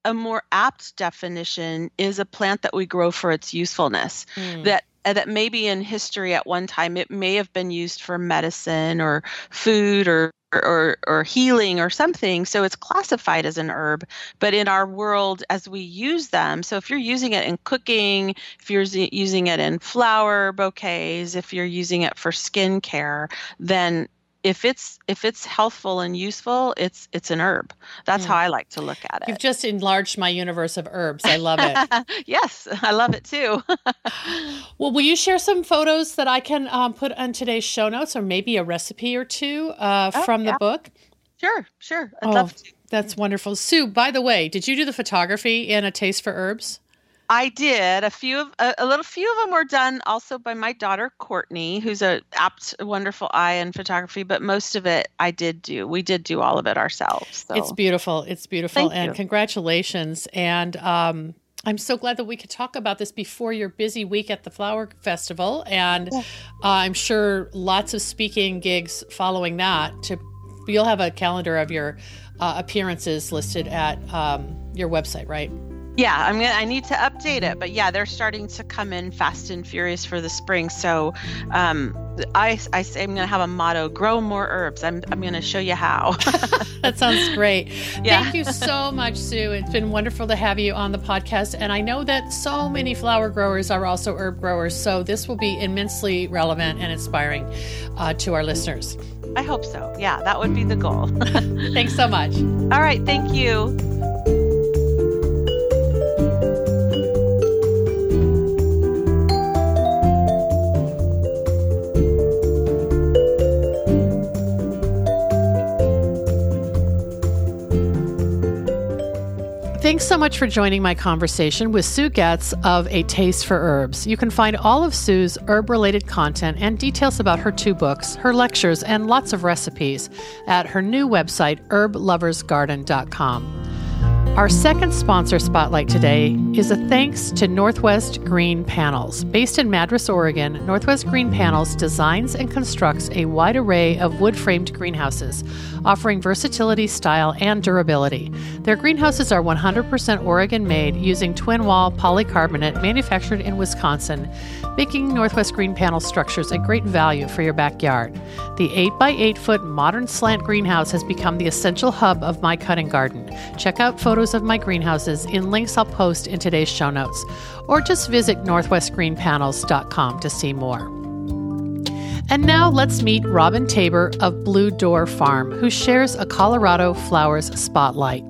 a more apt definition is a plant that we grow for its usefulness. Mm. That uh, that maybe in history at one time it may have been used for medicine or food or or or healing or something so it's classified as an herb but in our world as we use them so if you're using it in cooking if you're using it in flower bouquets if you're using it for skin care, then if it's if it's healthful and useful, it's it's an herb. That's mm. how I like to look at it. You've just enlarged my universe of herbs. I love it. yes, I love it too. well, will you share some photos that I can um, put on today's show notes, or maybe a recipe or two uh, oh, from yeah. the book? Sure, sure. I'd oh, love to. That's wonderful. Sue, by the way, did you do the photography in A Taste for Herbs? I did a few of a, a, little few of them were done also by my daughter Courtney, who's a apt, wonderful eye in photography. But most of it I did do. We did do all of it ourselves. So. It's beautiful. It's beautiful, Thank and you. congratulations. And um, I'm so glad that we could talk about this before your busy week at the Flower Festival, and yeah. uh, I'm sure lots of speaking gigs following that. To you'll have a calendar of your uh, appearances listed at um, your website, right? Yeah, I'm gonna. I need to update it, but yeah, they're starting to come in fast and furious for the spring. So, um, I I say I'm gonna have a motto: grow more herbs. I'm I'm gonna show you how. that sounds great. Yeah. Thank you so much, Sue. It's been wonderful to have you on the podcast, and I know that so many flower growers are also herb growers. So this will be immensely relevant and inspiring uh, to our listeners. I hope so. Yeah, that would be the goal. Thanks so much. All right, thank you. Thanks so much for joining my conversation with Sue Goetz of A Taste for Herbs. You can find all of Sue's herb related content and details about her two books, her lectures, and lots of recipes at her new website, herbloversgarden.com. Our second sponsor spotlight today is a thanks to Northwest Green Panels. Based in Madras, Oregon, Northwest Green Panels designs and constructs a wide array of wood framed greenhouses, offering versatility, style, and durability. Their greenhouses are 100% Oregon made using twin wall polycarbonate manufactured in Wisconsin, making Northwest Green Panel structures a great value for your backyard. The 8 by 8 foot modern slant greenhouse has become the essential hub of my cutting garden. Check out photos photos of my greenhouses in links I'll post in today's show notes, or just visit northwestgreenpanels.com to see more. And now let's meet Robin Tabor of Blue Door Farm, who shares a Colorado flowers spotlight.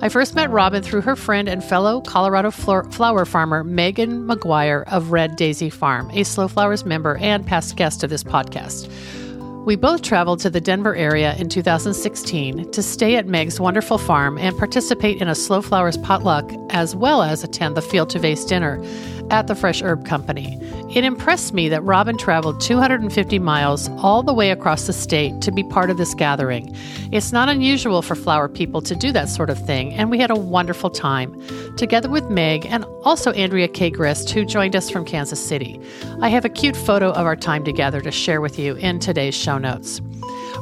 I first met Robin through her friend and fellow Colorado flower farmer Megan McGuire of Red Daisy Farm, a Slow Flowers member and past guest of this podcast. We both traveled to the Denver area in 2016 to stay at Meg's wonderful farm and participate in a Slow Flowers potluck, as well as attend the Field to Vase dinner at the Fresh Herb Company. It impressed me that Robin traveled 250 miles all the way across the state to be part of this gathering. It's not unusual for flower people to do that sort of thing, and we had a wonderful time, together with Meg and also Andrea K. Grist, who joined us from Kansas City. I have a cute photo of our time together to share with you in today's show notes.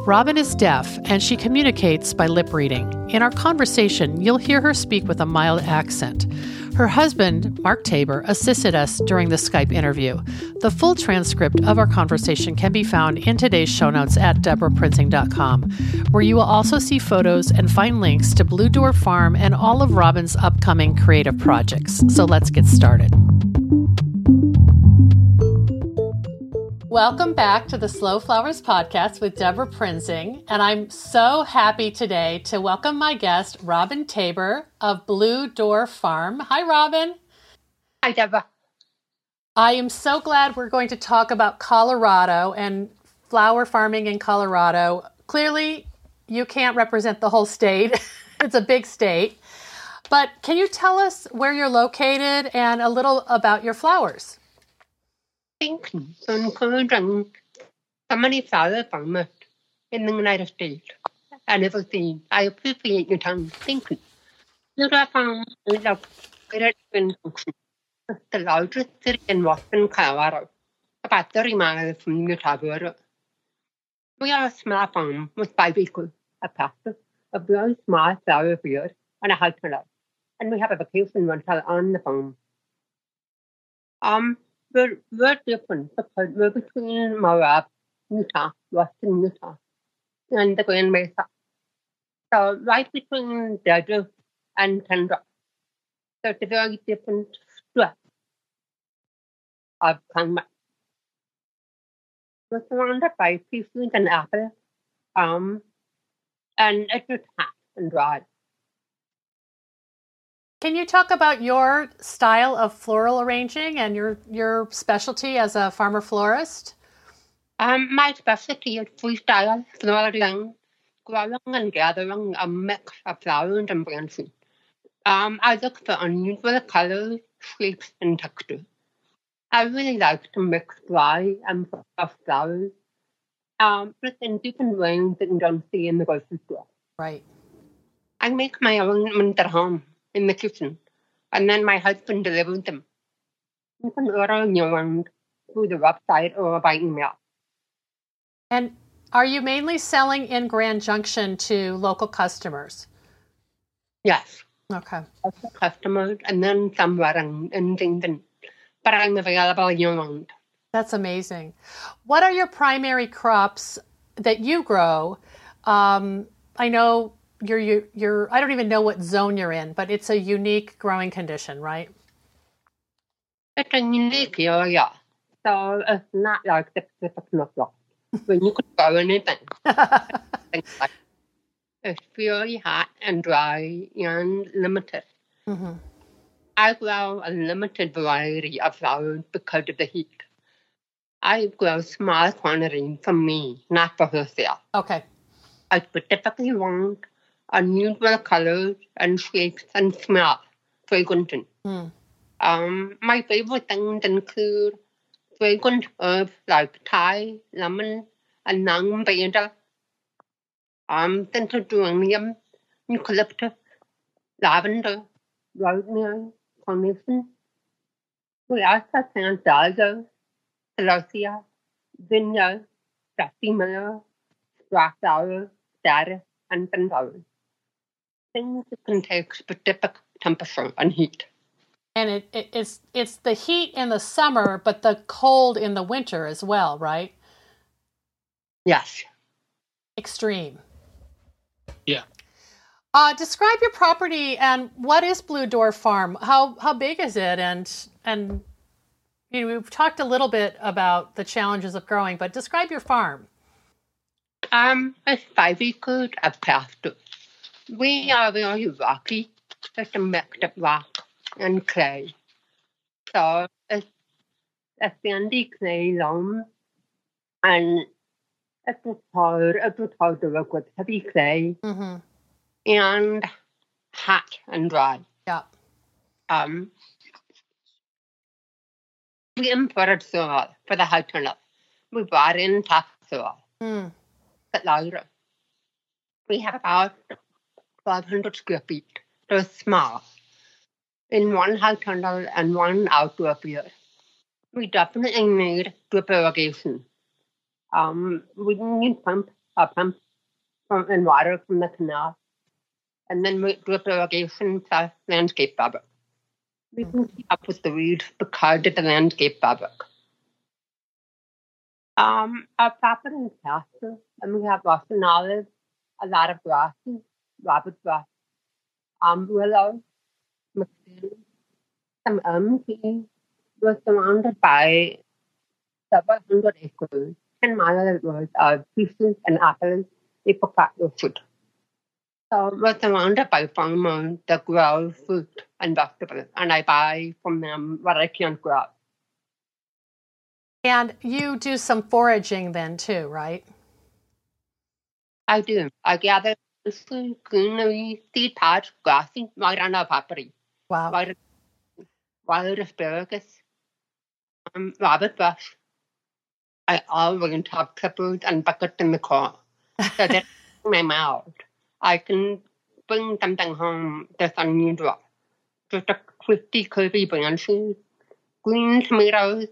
Robin is deaf and she communicates by lip reading. In our conversation, you'll hear her speak with a mild accent. Her husband, Mark Tabor, assisted us during the Skype interview. The full transcript of our conversation can be found in today's show notes at debraprinzing.com, where you will also see photos and find links to Blue Door Farm and all of Robin's upcoming creative projects. So let's get started. Welcome back to the Slow Flowers podcast with Debra Prinzing. And I'm so happy today to welcome my guest, Robin Tabor of Blue Door Farm. Hi, Robin. Hi, Debra. I am so glad we're going to talk about Colorado and flower farming in Colorado. Clearly, you can't represent the whole state, it's a big state. But can you tell us where you're located and a little about your flowers? Lincoln, concurring somebody father farmer in the United States. I never seen. I appreciate your time thinking. You're a farm is. The largest city in Western Colorado, about 30 miles from the Utah. We are a small farm with five acres, a pasture, a very small flower field, and a house And we have a vacation rental on the farm. Um, we're, we're different because we're between Moab, Utah, western Utah, and the Grand Mesa. So right between desert and tundra. So it's a very different stretch of climate. We're surrounded by peaches and apples, um, and it's just hot and dry. Can you talk about your style of floral arranging and your your specialty as a farmer florist? Um, my specialty is freestyle floraling, growing and gathering a mix of flowers and branches. Um, I look for unusual colors, shapes, and textures. I really like to mix dry and fresh flowers, um, but in different ways that you don't see in the grocery store. Right. I make my arrangement at home in the kitchen. And then my husband delivered them. You can order new ones through the website or by email. And are you mainly selling in Grand Junction to local customers? Yes. Okay. Local customers and then somewhere in, in Dington. But I'm available year round. That's amazing. What are your primary crops that you grow? Um, I know you're, you're, you're, I don't even know what zone you're in, but it's a unique growing condition, right? It's a unique area. So it's not like the Pacific Northwest when you could grow anything. it's really hot and dry and limited. Mm-hmm. I grow a limited variety of flowers because of the heat. I grow small quantities for me, not for wholesale. Okay. I specifically want unusual colors and shapes and smell fragrant. Mm. Um, my favorite things include fragrant herbs like thyme, lemon, and basil, um, central geranium, eucalyptus, lavender, rosemary, carnation. We also plant dahlia, celosia, zinnia, jasmine, flower, statice, and sunflower. Things that can take specific temperature and heat. And it, it, it's it's the heat in the summer, but the cold in the winter as well, right? Yes. Extreme. Yeah. Uh, describe your property and what is Blue Door Farm? How how big is it? And and you know, we've talked a little bit about the challenges of growing, but describe your farm. Um, it's five acres of pasture. We are very rocky. It's a mix of rock and clay. So it's a sandy clay loam and it was hard, it was hard to work with heavy clay Mm-hmm. and hot and dry. Yeah. Um, we imported soil for the house tunnel. We brought in topsoil, Mm. but louder. We have about 1,200 square feet. They're small. In one house tunnel and one outdoor field. We definitely need drip irrigation. Um, we need pump a pump from and water from the canal, and then we drip irrigation plus landscape fabric. We can keep up with the weeds because of the landscape fabric. Um, our property is pasture, and we have lots of olives, a lot of grasses, rabbit grass, um, willow, McLean, some elm trees. We're surrounded by several hundred acres, 10 miles worth of peaches and apples, apricot or food. So we're surrounded by farmers that grow fruit and vegetables, and I buy from them what I can't grow. And you do some foraging then too, right? I do. I gather mostly greenery, seed pods, grassy, right on our property. Wow. Wild, wild asparagus, um, rabbit bush. I always have clippers and buckets in the car. So that in my mouth, I can bring something home that's unusual. Just a crispy, curvy branches, green tomatoes,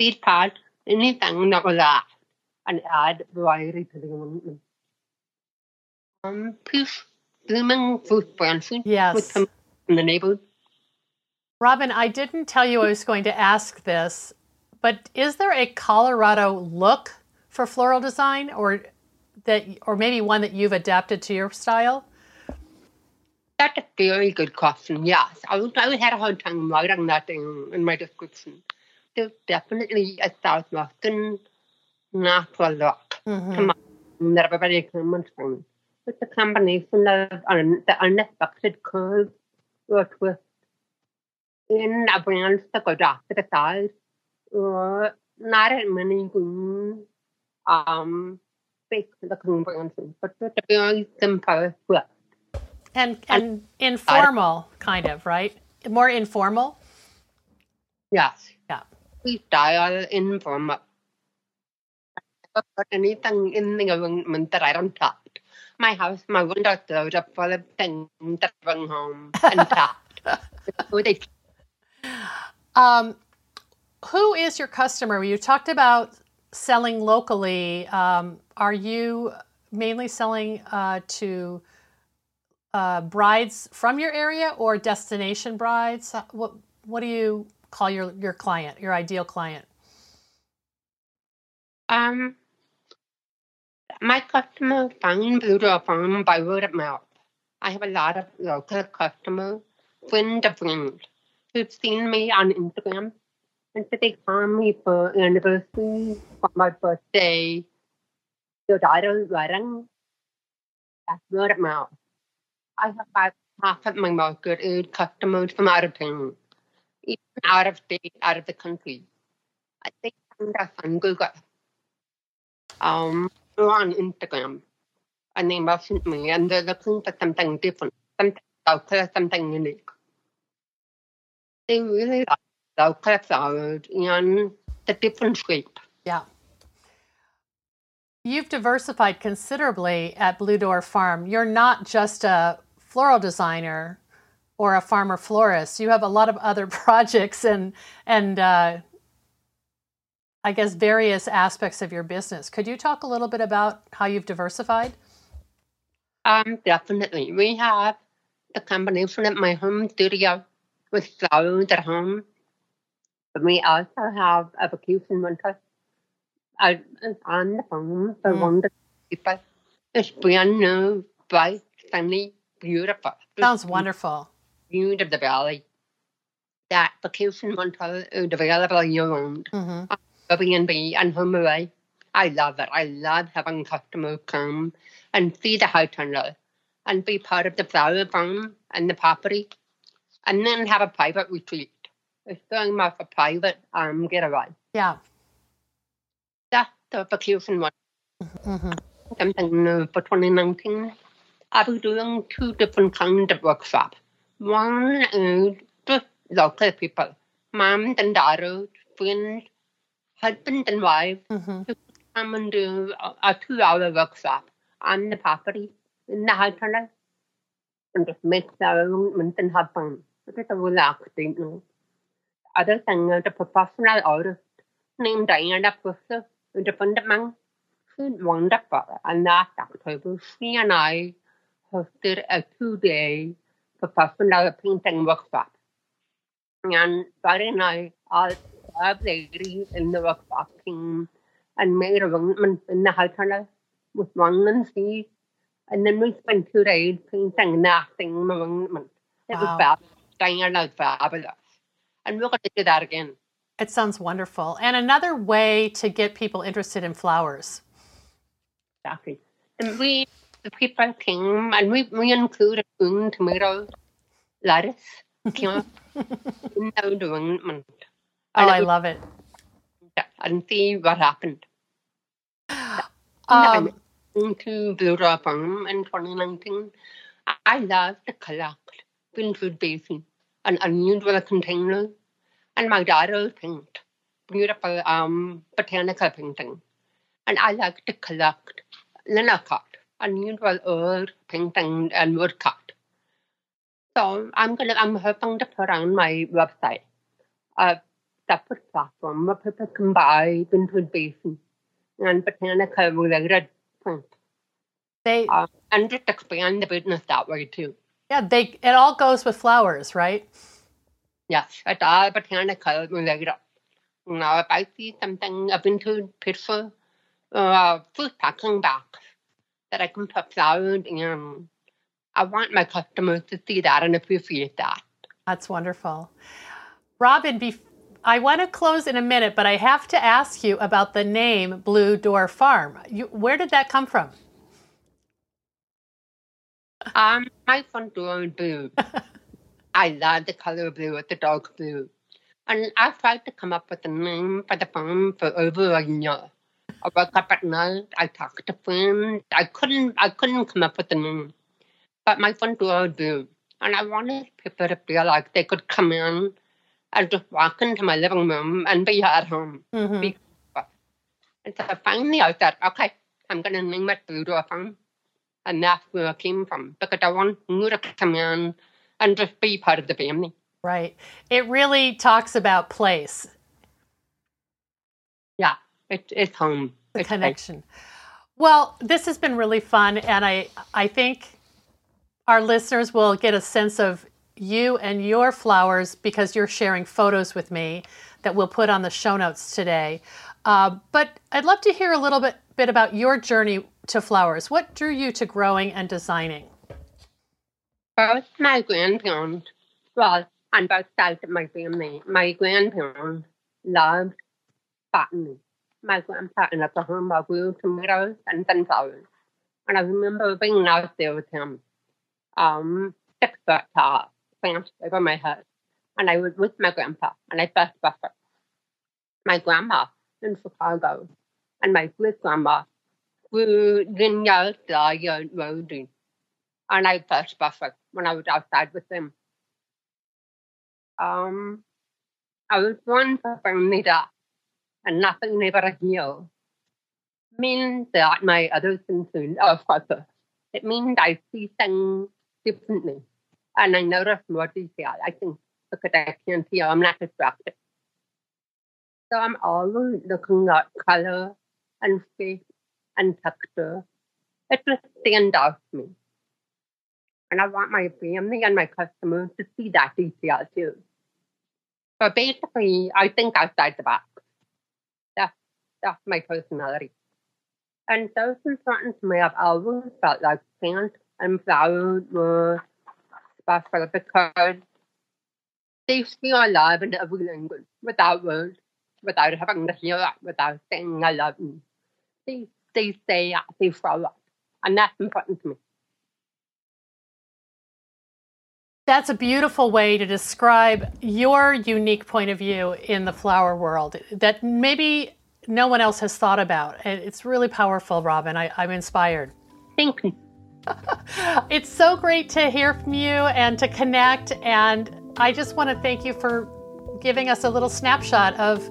seed pods, anything that will last and add variety to the. Um, peace, blooming fruit branches Yes. some in the neighborhood. Robin, I didn't tell you I was going to ask this, but is there a Colorado look for floral design or that or maybe one that you've adapted to your style? That's a very good question. Yes, I would, I had a hard time writing that in, in my description. There's definitely a southwestern natural look Mhm. mine that everybody comes from. It's a combination of the unexpected curve or twist in a branch that goes off to the side, or not as many green, um, big looking branches, but just a very simple twist. And and informal kind of, right? More informal? Yes. Yeah. We style in from I never put anything in the arrangement that I don't touch. My house, my windows are up full of things that I bring home and touch. Um, who is your customer? You talked about selling locally. Um, are you mainly selling uh, to uh, brides from your area or destination brides? What What do you call your your client, your ideal client? Um, my customers find Door Farm by word of mouth. I have a lot of local customers, friend of friends, who've seen me on Instagram, and so they call me for anniversary, for my birthday, their daughter's wedding. That's word of mouth. I have about half of my market is customers from out of town, even out of state, out of the country. I think just on Google um, on Instagram, and they message me, and they're looking for something different, something local, something unique. They really like local flowers and the different shape. Yeah. You've diversified considerably at Blue Door Farm. You're not just a floral designer or a farmer florist. You have a lot of other projects and and uh, I guess various aspects of your business. Could you talk a little bit about how you've diversified? Um, definitely. We have the combination of my home studio with flowers at home. but We also have a vacation rental out on the farm for Mm. wonderful people. It's brand new, bright, sunny, beautiful. Sounds wonderful. View of the valley. That vacation rental is available year round. hmm Airbnb and HomeAway. I love it. I love having customers come and see the tunnel and be part of the flower farm and the property and then have a private retreat. It's very much a private um, getaway. Yeah. That's the vacation one. hmm Something new for 2019. I'll be doing two different kinds of workshops. One is just local people, moms and daughters, friends, husband and wife, hmm come and do a, a two hour workshop on the property in the tunnel and just make their arrangements and have fun. It is a relaxing you know. The other thing is a professional artist named Diana Brewster, who's a friend of mine. She's wonderful. And last October, she and I hosted a two day professional painting workshop. And Friday night, all five ladies in the workshop came and made arrangements in the house tunnel with one and seed. And then we spent two days painting and acting arrangements. It was fabulous. Diana was fabulous. And we're going to do that again. It sounds wonderful. And another way to get people interested in flowers. Exactly. And we, the people came and we, we included green tomatoes, lettuce, in the. Oh, And, I love it. and see what happened. Um, Blue Rock Farm in 2019. I- I love to collect vintage basin and unusual containers, and my daughter paint beautiful um, botanical painting. And I like to collect linocut, unusual old painting and woodcut. So I'm gonna I'm hoping to put on my website a separate platform where people can buy vintage basin and botanical related plant they uh, and just expand the business that way too. yeah, they it all goes with flowers, right? Yes, it's all botanical related. Now, if I see something, a vintage picture, uh, food packing box that I can put flowers in, I want my customers to see that and appreciate that. That's wonderful. Robin, bef- I want to close in a minute, but I have to ask you about the name Blue Door Farm. You, where did that come from? Um, my front door is blue. I love the color blue with the dark blue. And I tried to come up with a name for the farm for over a year. I woke up at night, I talked to friends. I couldn't I couldn't come up with a name. But my front door is blue. And I wanted people to feel like they could come in and just walk into my living room and be at home. Mhm. Be- And so finally I said, okay, I'm gonna name it Door Farm. And that's where I came from. Because I want you to come in and just be part of the family. Right. It really talks about place, Yeah. It, it's home. the It's connection. Well, this has been really fun, and I I think our listeners will get a sense of you and your flowers because you're sharing photos with me that we'll put on the show notes today. Uh, but I'd love to hear a little bit bit about your journey to flowers. What drew you to growing and designing? Both my grandparents, well, on both sides of my family, my grandparents loved botany. My grandpa in Oklahoma grew tomatoes and sunflowers. And I remember being out there with him, um, six foot tall, plants over my head. And I was with my grandpa, and I first buffered. My grandma in Chicago, and my great grandma who didn't vineyards, dahlia, roses and I first buffered when I was outside with them. Um, I was born for Bermuda, and nothing never healed. Means that my other senses are further. It means I see things differently. And I notice more detail. I think because I can't see, I'm not distracted. So I'm always looking at color and shape and texture. It just stands out to me. And I want my family and my customers to see that detail too. So basically, I think outside the box. That's, that's my personality. And those important to me, I've always felt like plants and flowers were because they feel alive in every language without words, without having to hear it, without saying I love you. They, they say it, they show. And that's important to me. That's a beautiful way to describe your unique point of view in the flower world that maybe no one else has thought about. It's really powerful, Robin. I, am inspired. Thank you. it's so great to hear from you and to connect. And I just want to thank you for giving us a little snapshot of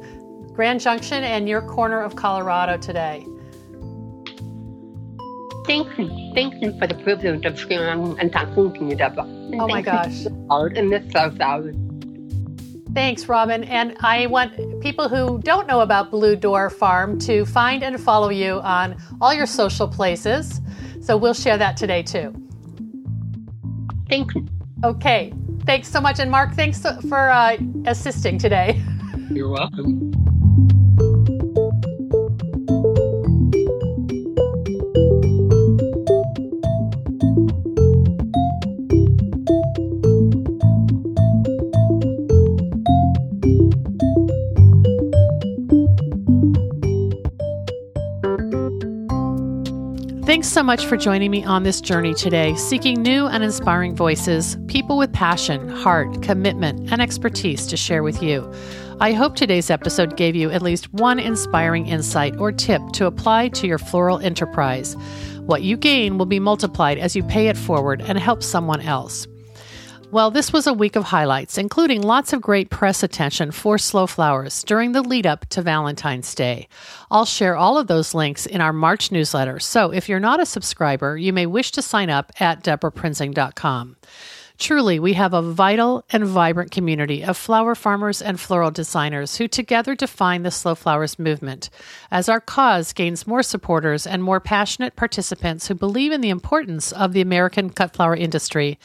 Grand Junction and your corner of Colorado today. Thank you. Thank you for the privilege of sharing and talking to you, Debra. And oh my gosh. In this South Hour. Thanks, Robin. And I want people who don't know about Blue Door Farm to find and follow you on all your social places. So we'll share that today too. Thank you. Okay. Thanks so much. And Mark, thanks for uh, assisting today. You're welcome. Thanks so much for joining me on this journey today, seeking new and inspiring voices, people with passion, heart, commitment, and expertise to share with you. I hope today's episode gave you at least one inspiring insight or tip to apply to your floral enterprise. What you gain will be multiplied as you pay it forward and help someone else. Well, this was a week of highlights, including lots of great press attention for slow flowers during the lead up to Valentine's Day. I'll share all of those links in our March newsletter, so if you're not a subscriber, you may wish to sign up at debraprinzing.com. Truly, we have a vital and vibrant community of flower farmers and floral designers who together define the slow flowers movement. As our cause gains more supporters and more passionate participants who believe in the importance of the American cut flower industry,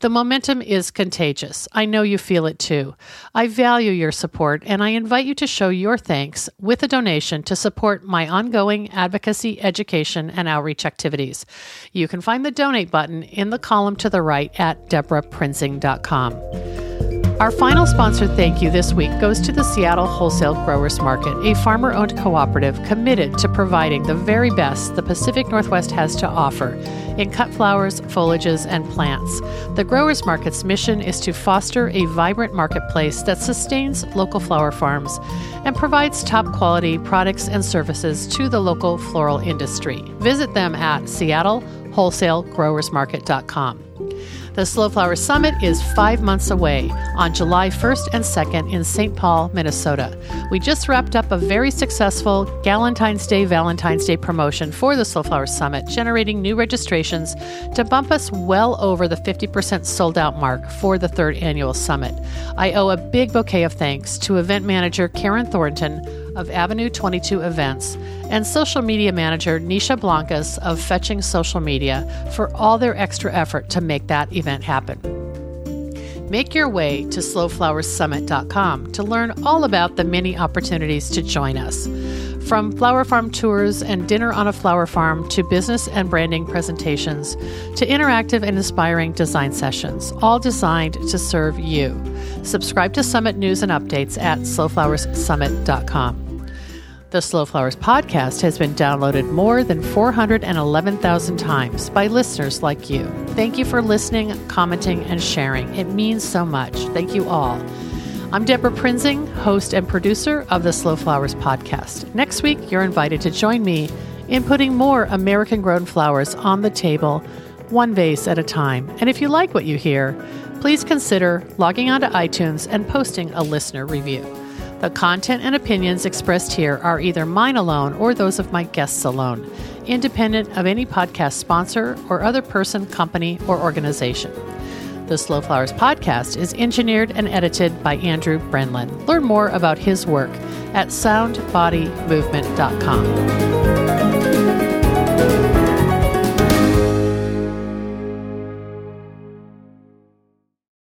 the momentum is contagious. I know you feel it too. I value your support and I invite you to show your thanks with a donation to support my ongoing advocacy, education, and outreach activities. You can find the donate button in the column to the right at debraprinzing.com. Our final sponsor thank you this week goes to the Seattle Wholesale Growers Market, a farmer owned cooperative committed to providing the very best the Pacific Northwest has to offer in cut flowers, foliages, and plants. The Growers Market's mission is to foster a vibrant marketplace that sustains local flower farms and provides top quality products and services to the local floral industry. Visit them at seattlewholesalegrowersmarket.com. The Slow Flower Summit is five months away on July 1st and 2nd in St. Paul, Minnesota. We just wrapped up a very successful Galentine's Day Valentine's Day promotion for the Slow Flower Summit, generating new registrations to bump us well over the 50% sold out mark for the third annual summit. I owe a big bouquet of thanks to event manager Karen Thornton of Avenue 22 Events and social media manager Nisha Blancas of Fetching Social Media for all their extra effort to make that event happen. Make your way to slowflowersummit.com to learn all about the many opportunities to join us. From flower farm tours and dinner on a flower farm to business and branding presentations to interactive and inspiring design sessions, all designed to serve you. Subscribe to Summit news and updates at slowflowerssummit.com. The Slow Flowers podcast has been downloaded more than 411,000 times by listeners like you. Thank you for listening, commenting, and sharing. It means so much. Thank you all. I'm Debra Prinzing, host and producer of the Slow Flowers podcast. Next week, you're invited to join me in putting more American grown flowers on the table, one vase at a time. And if you like what you hear, please consider logging onto iTunes and posting a listener review. The content and opinions expressed here are either mine alone or those of my guests alone, independent of any podcast sponsor or other person, company, or organization. The Slow Flowers podcast is engineered and edited by Andrew Brenlin. Learn more about his work at soundbodymovement.com.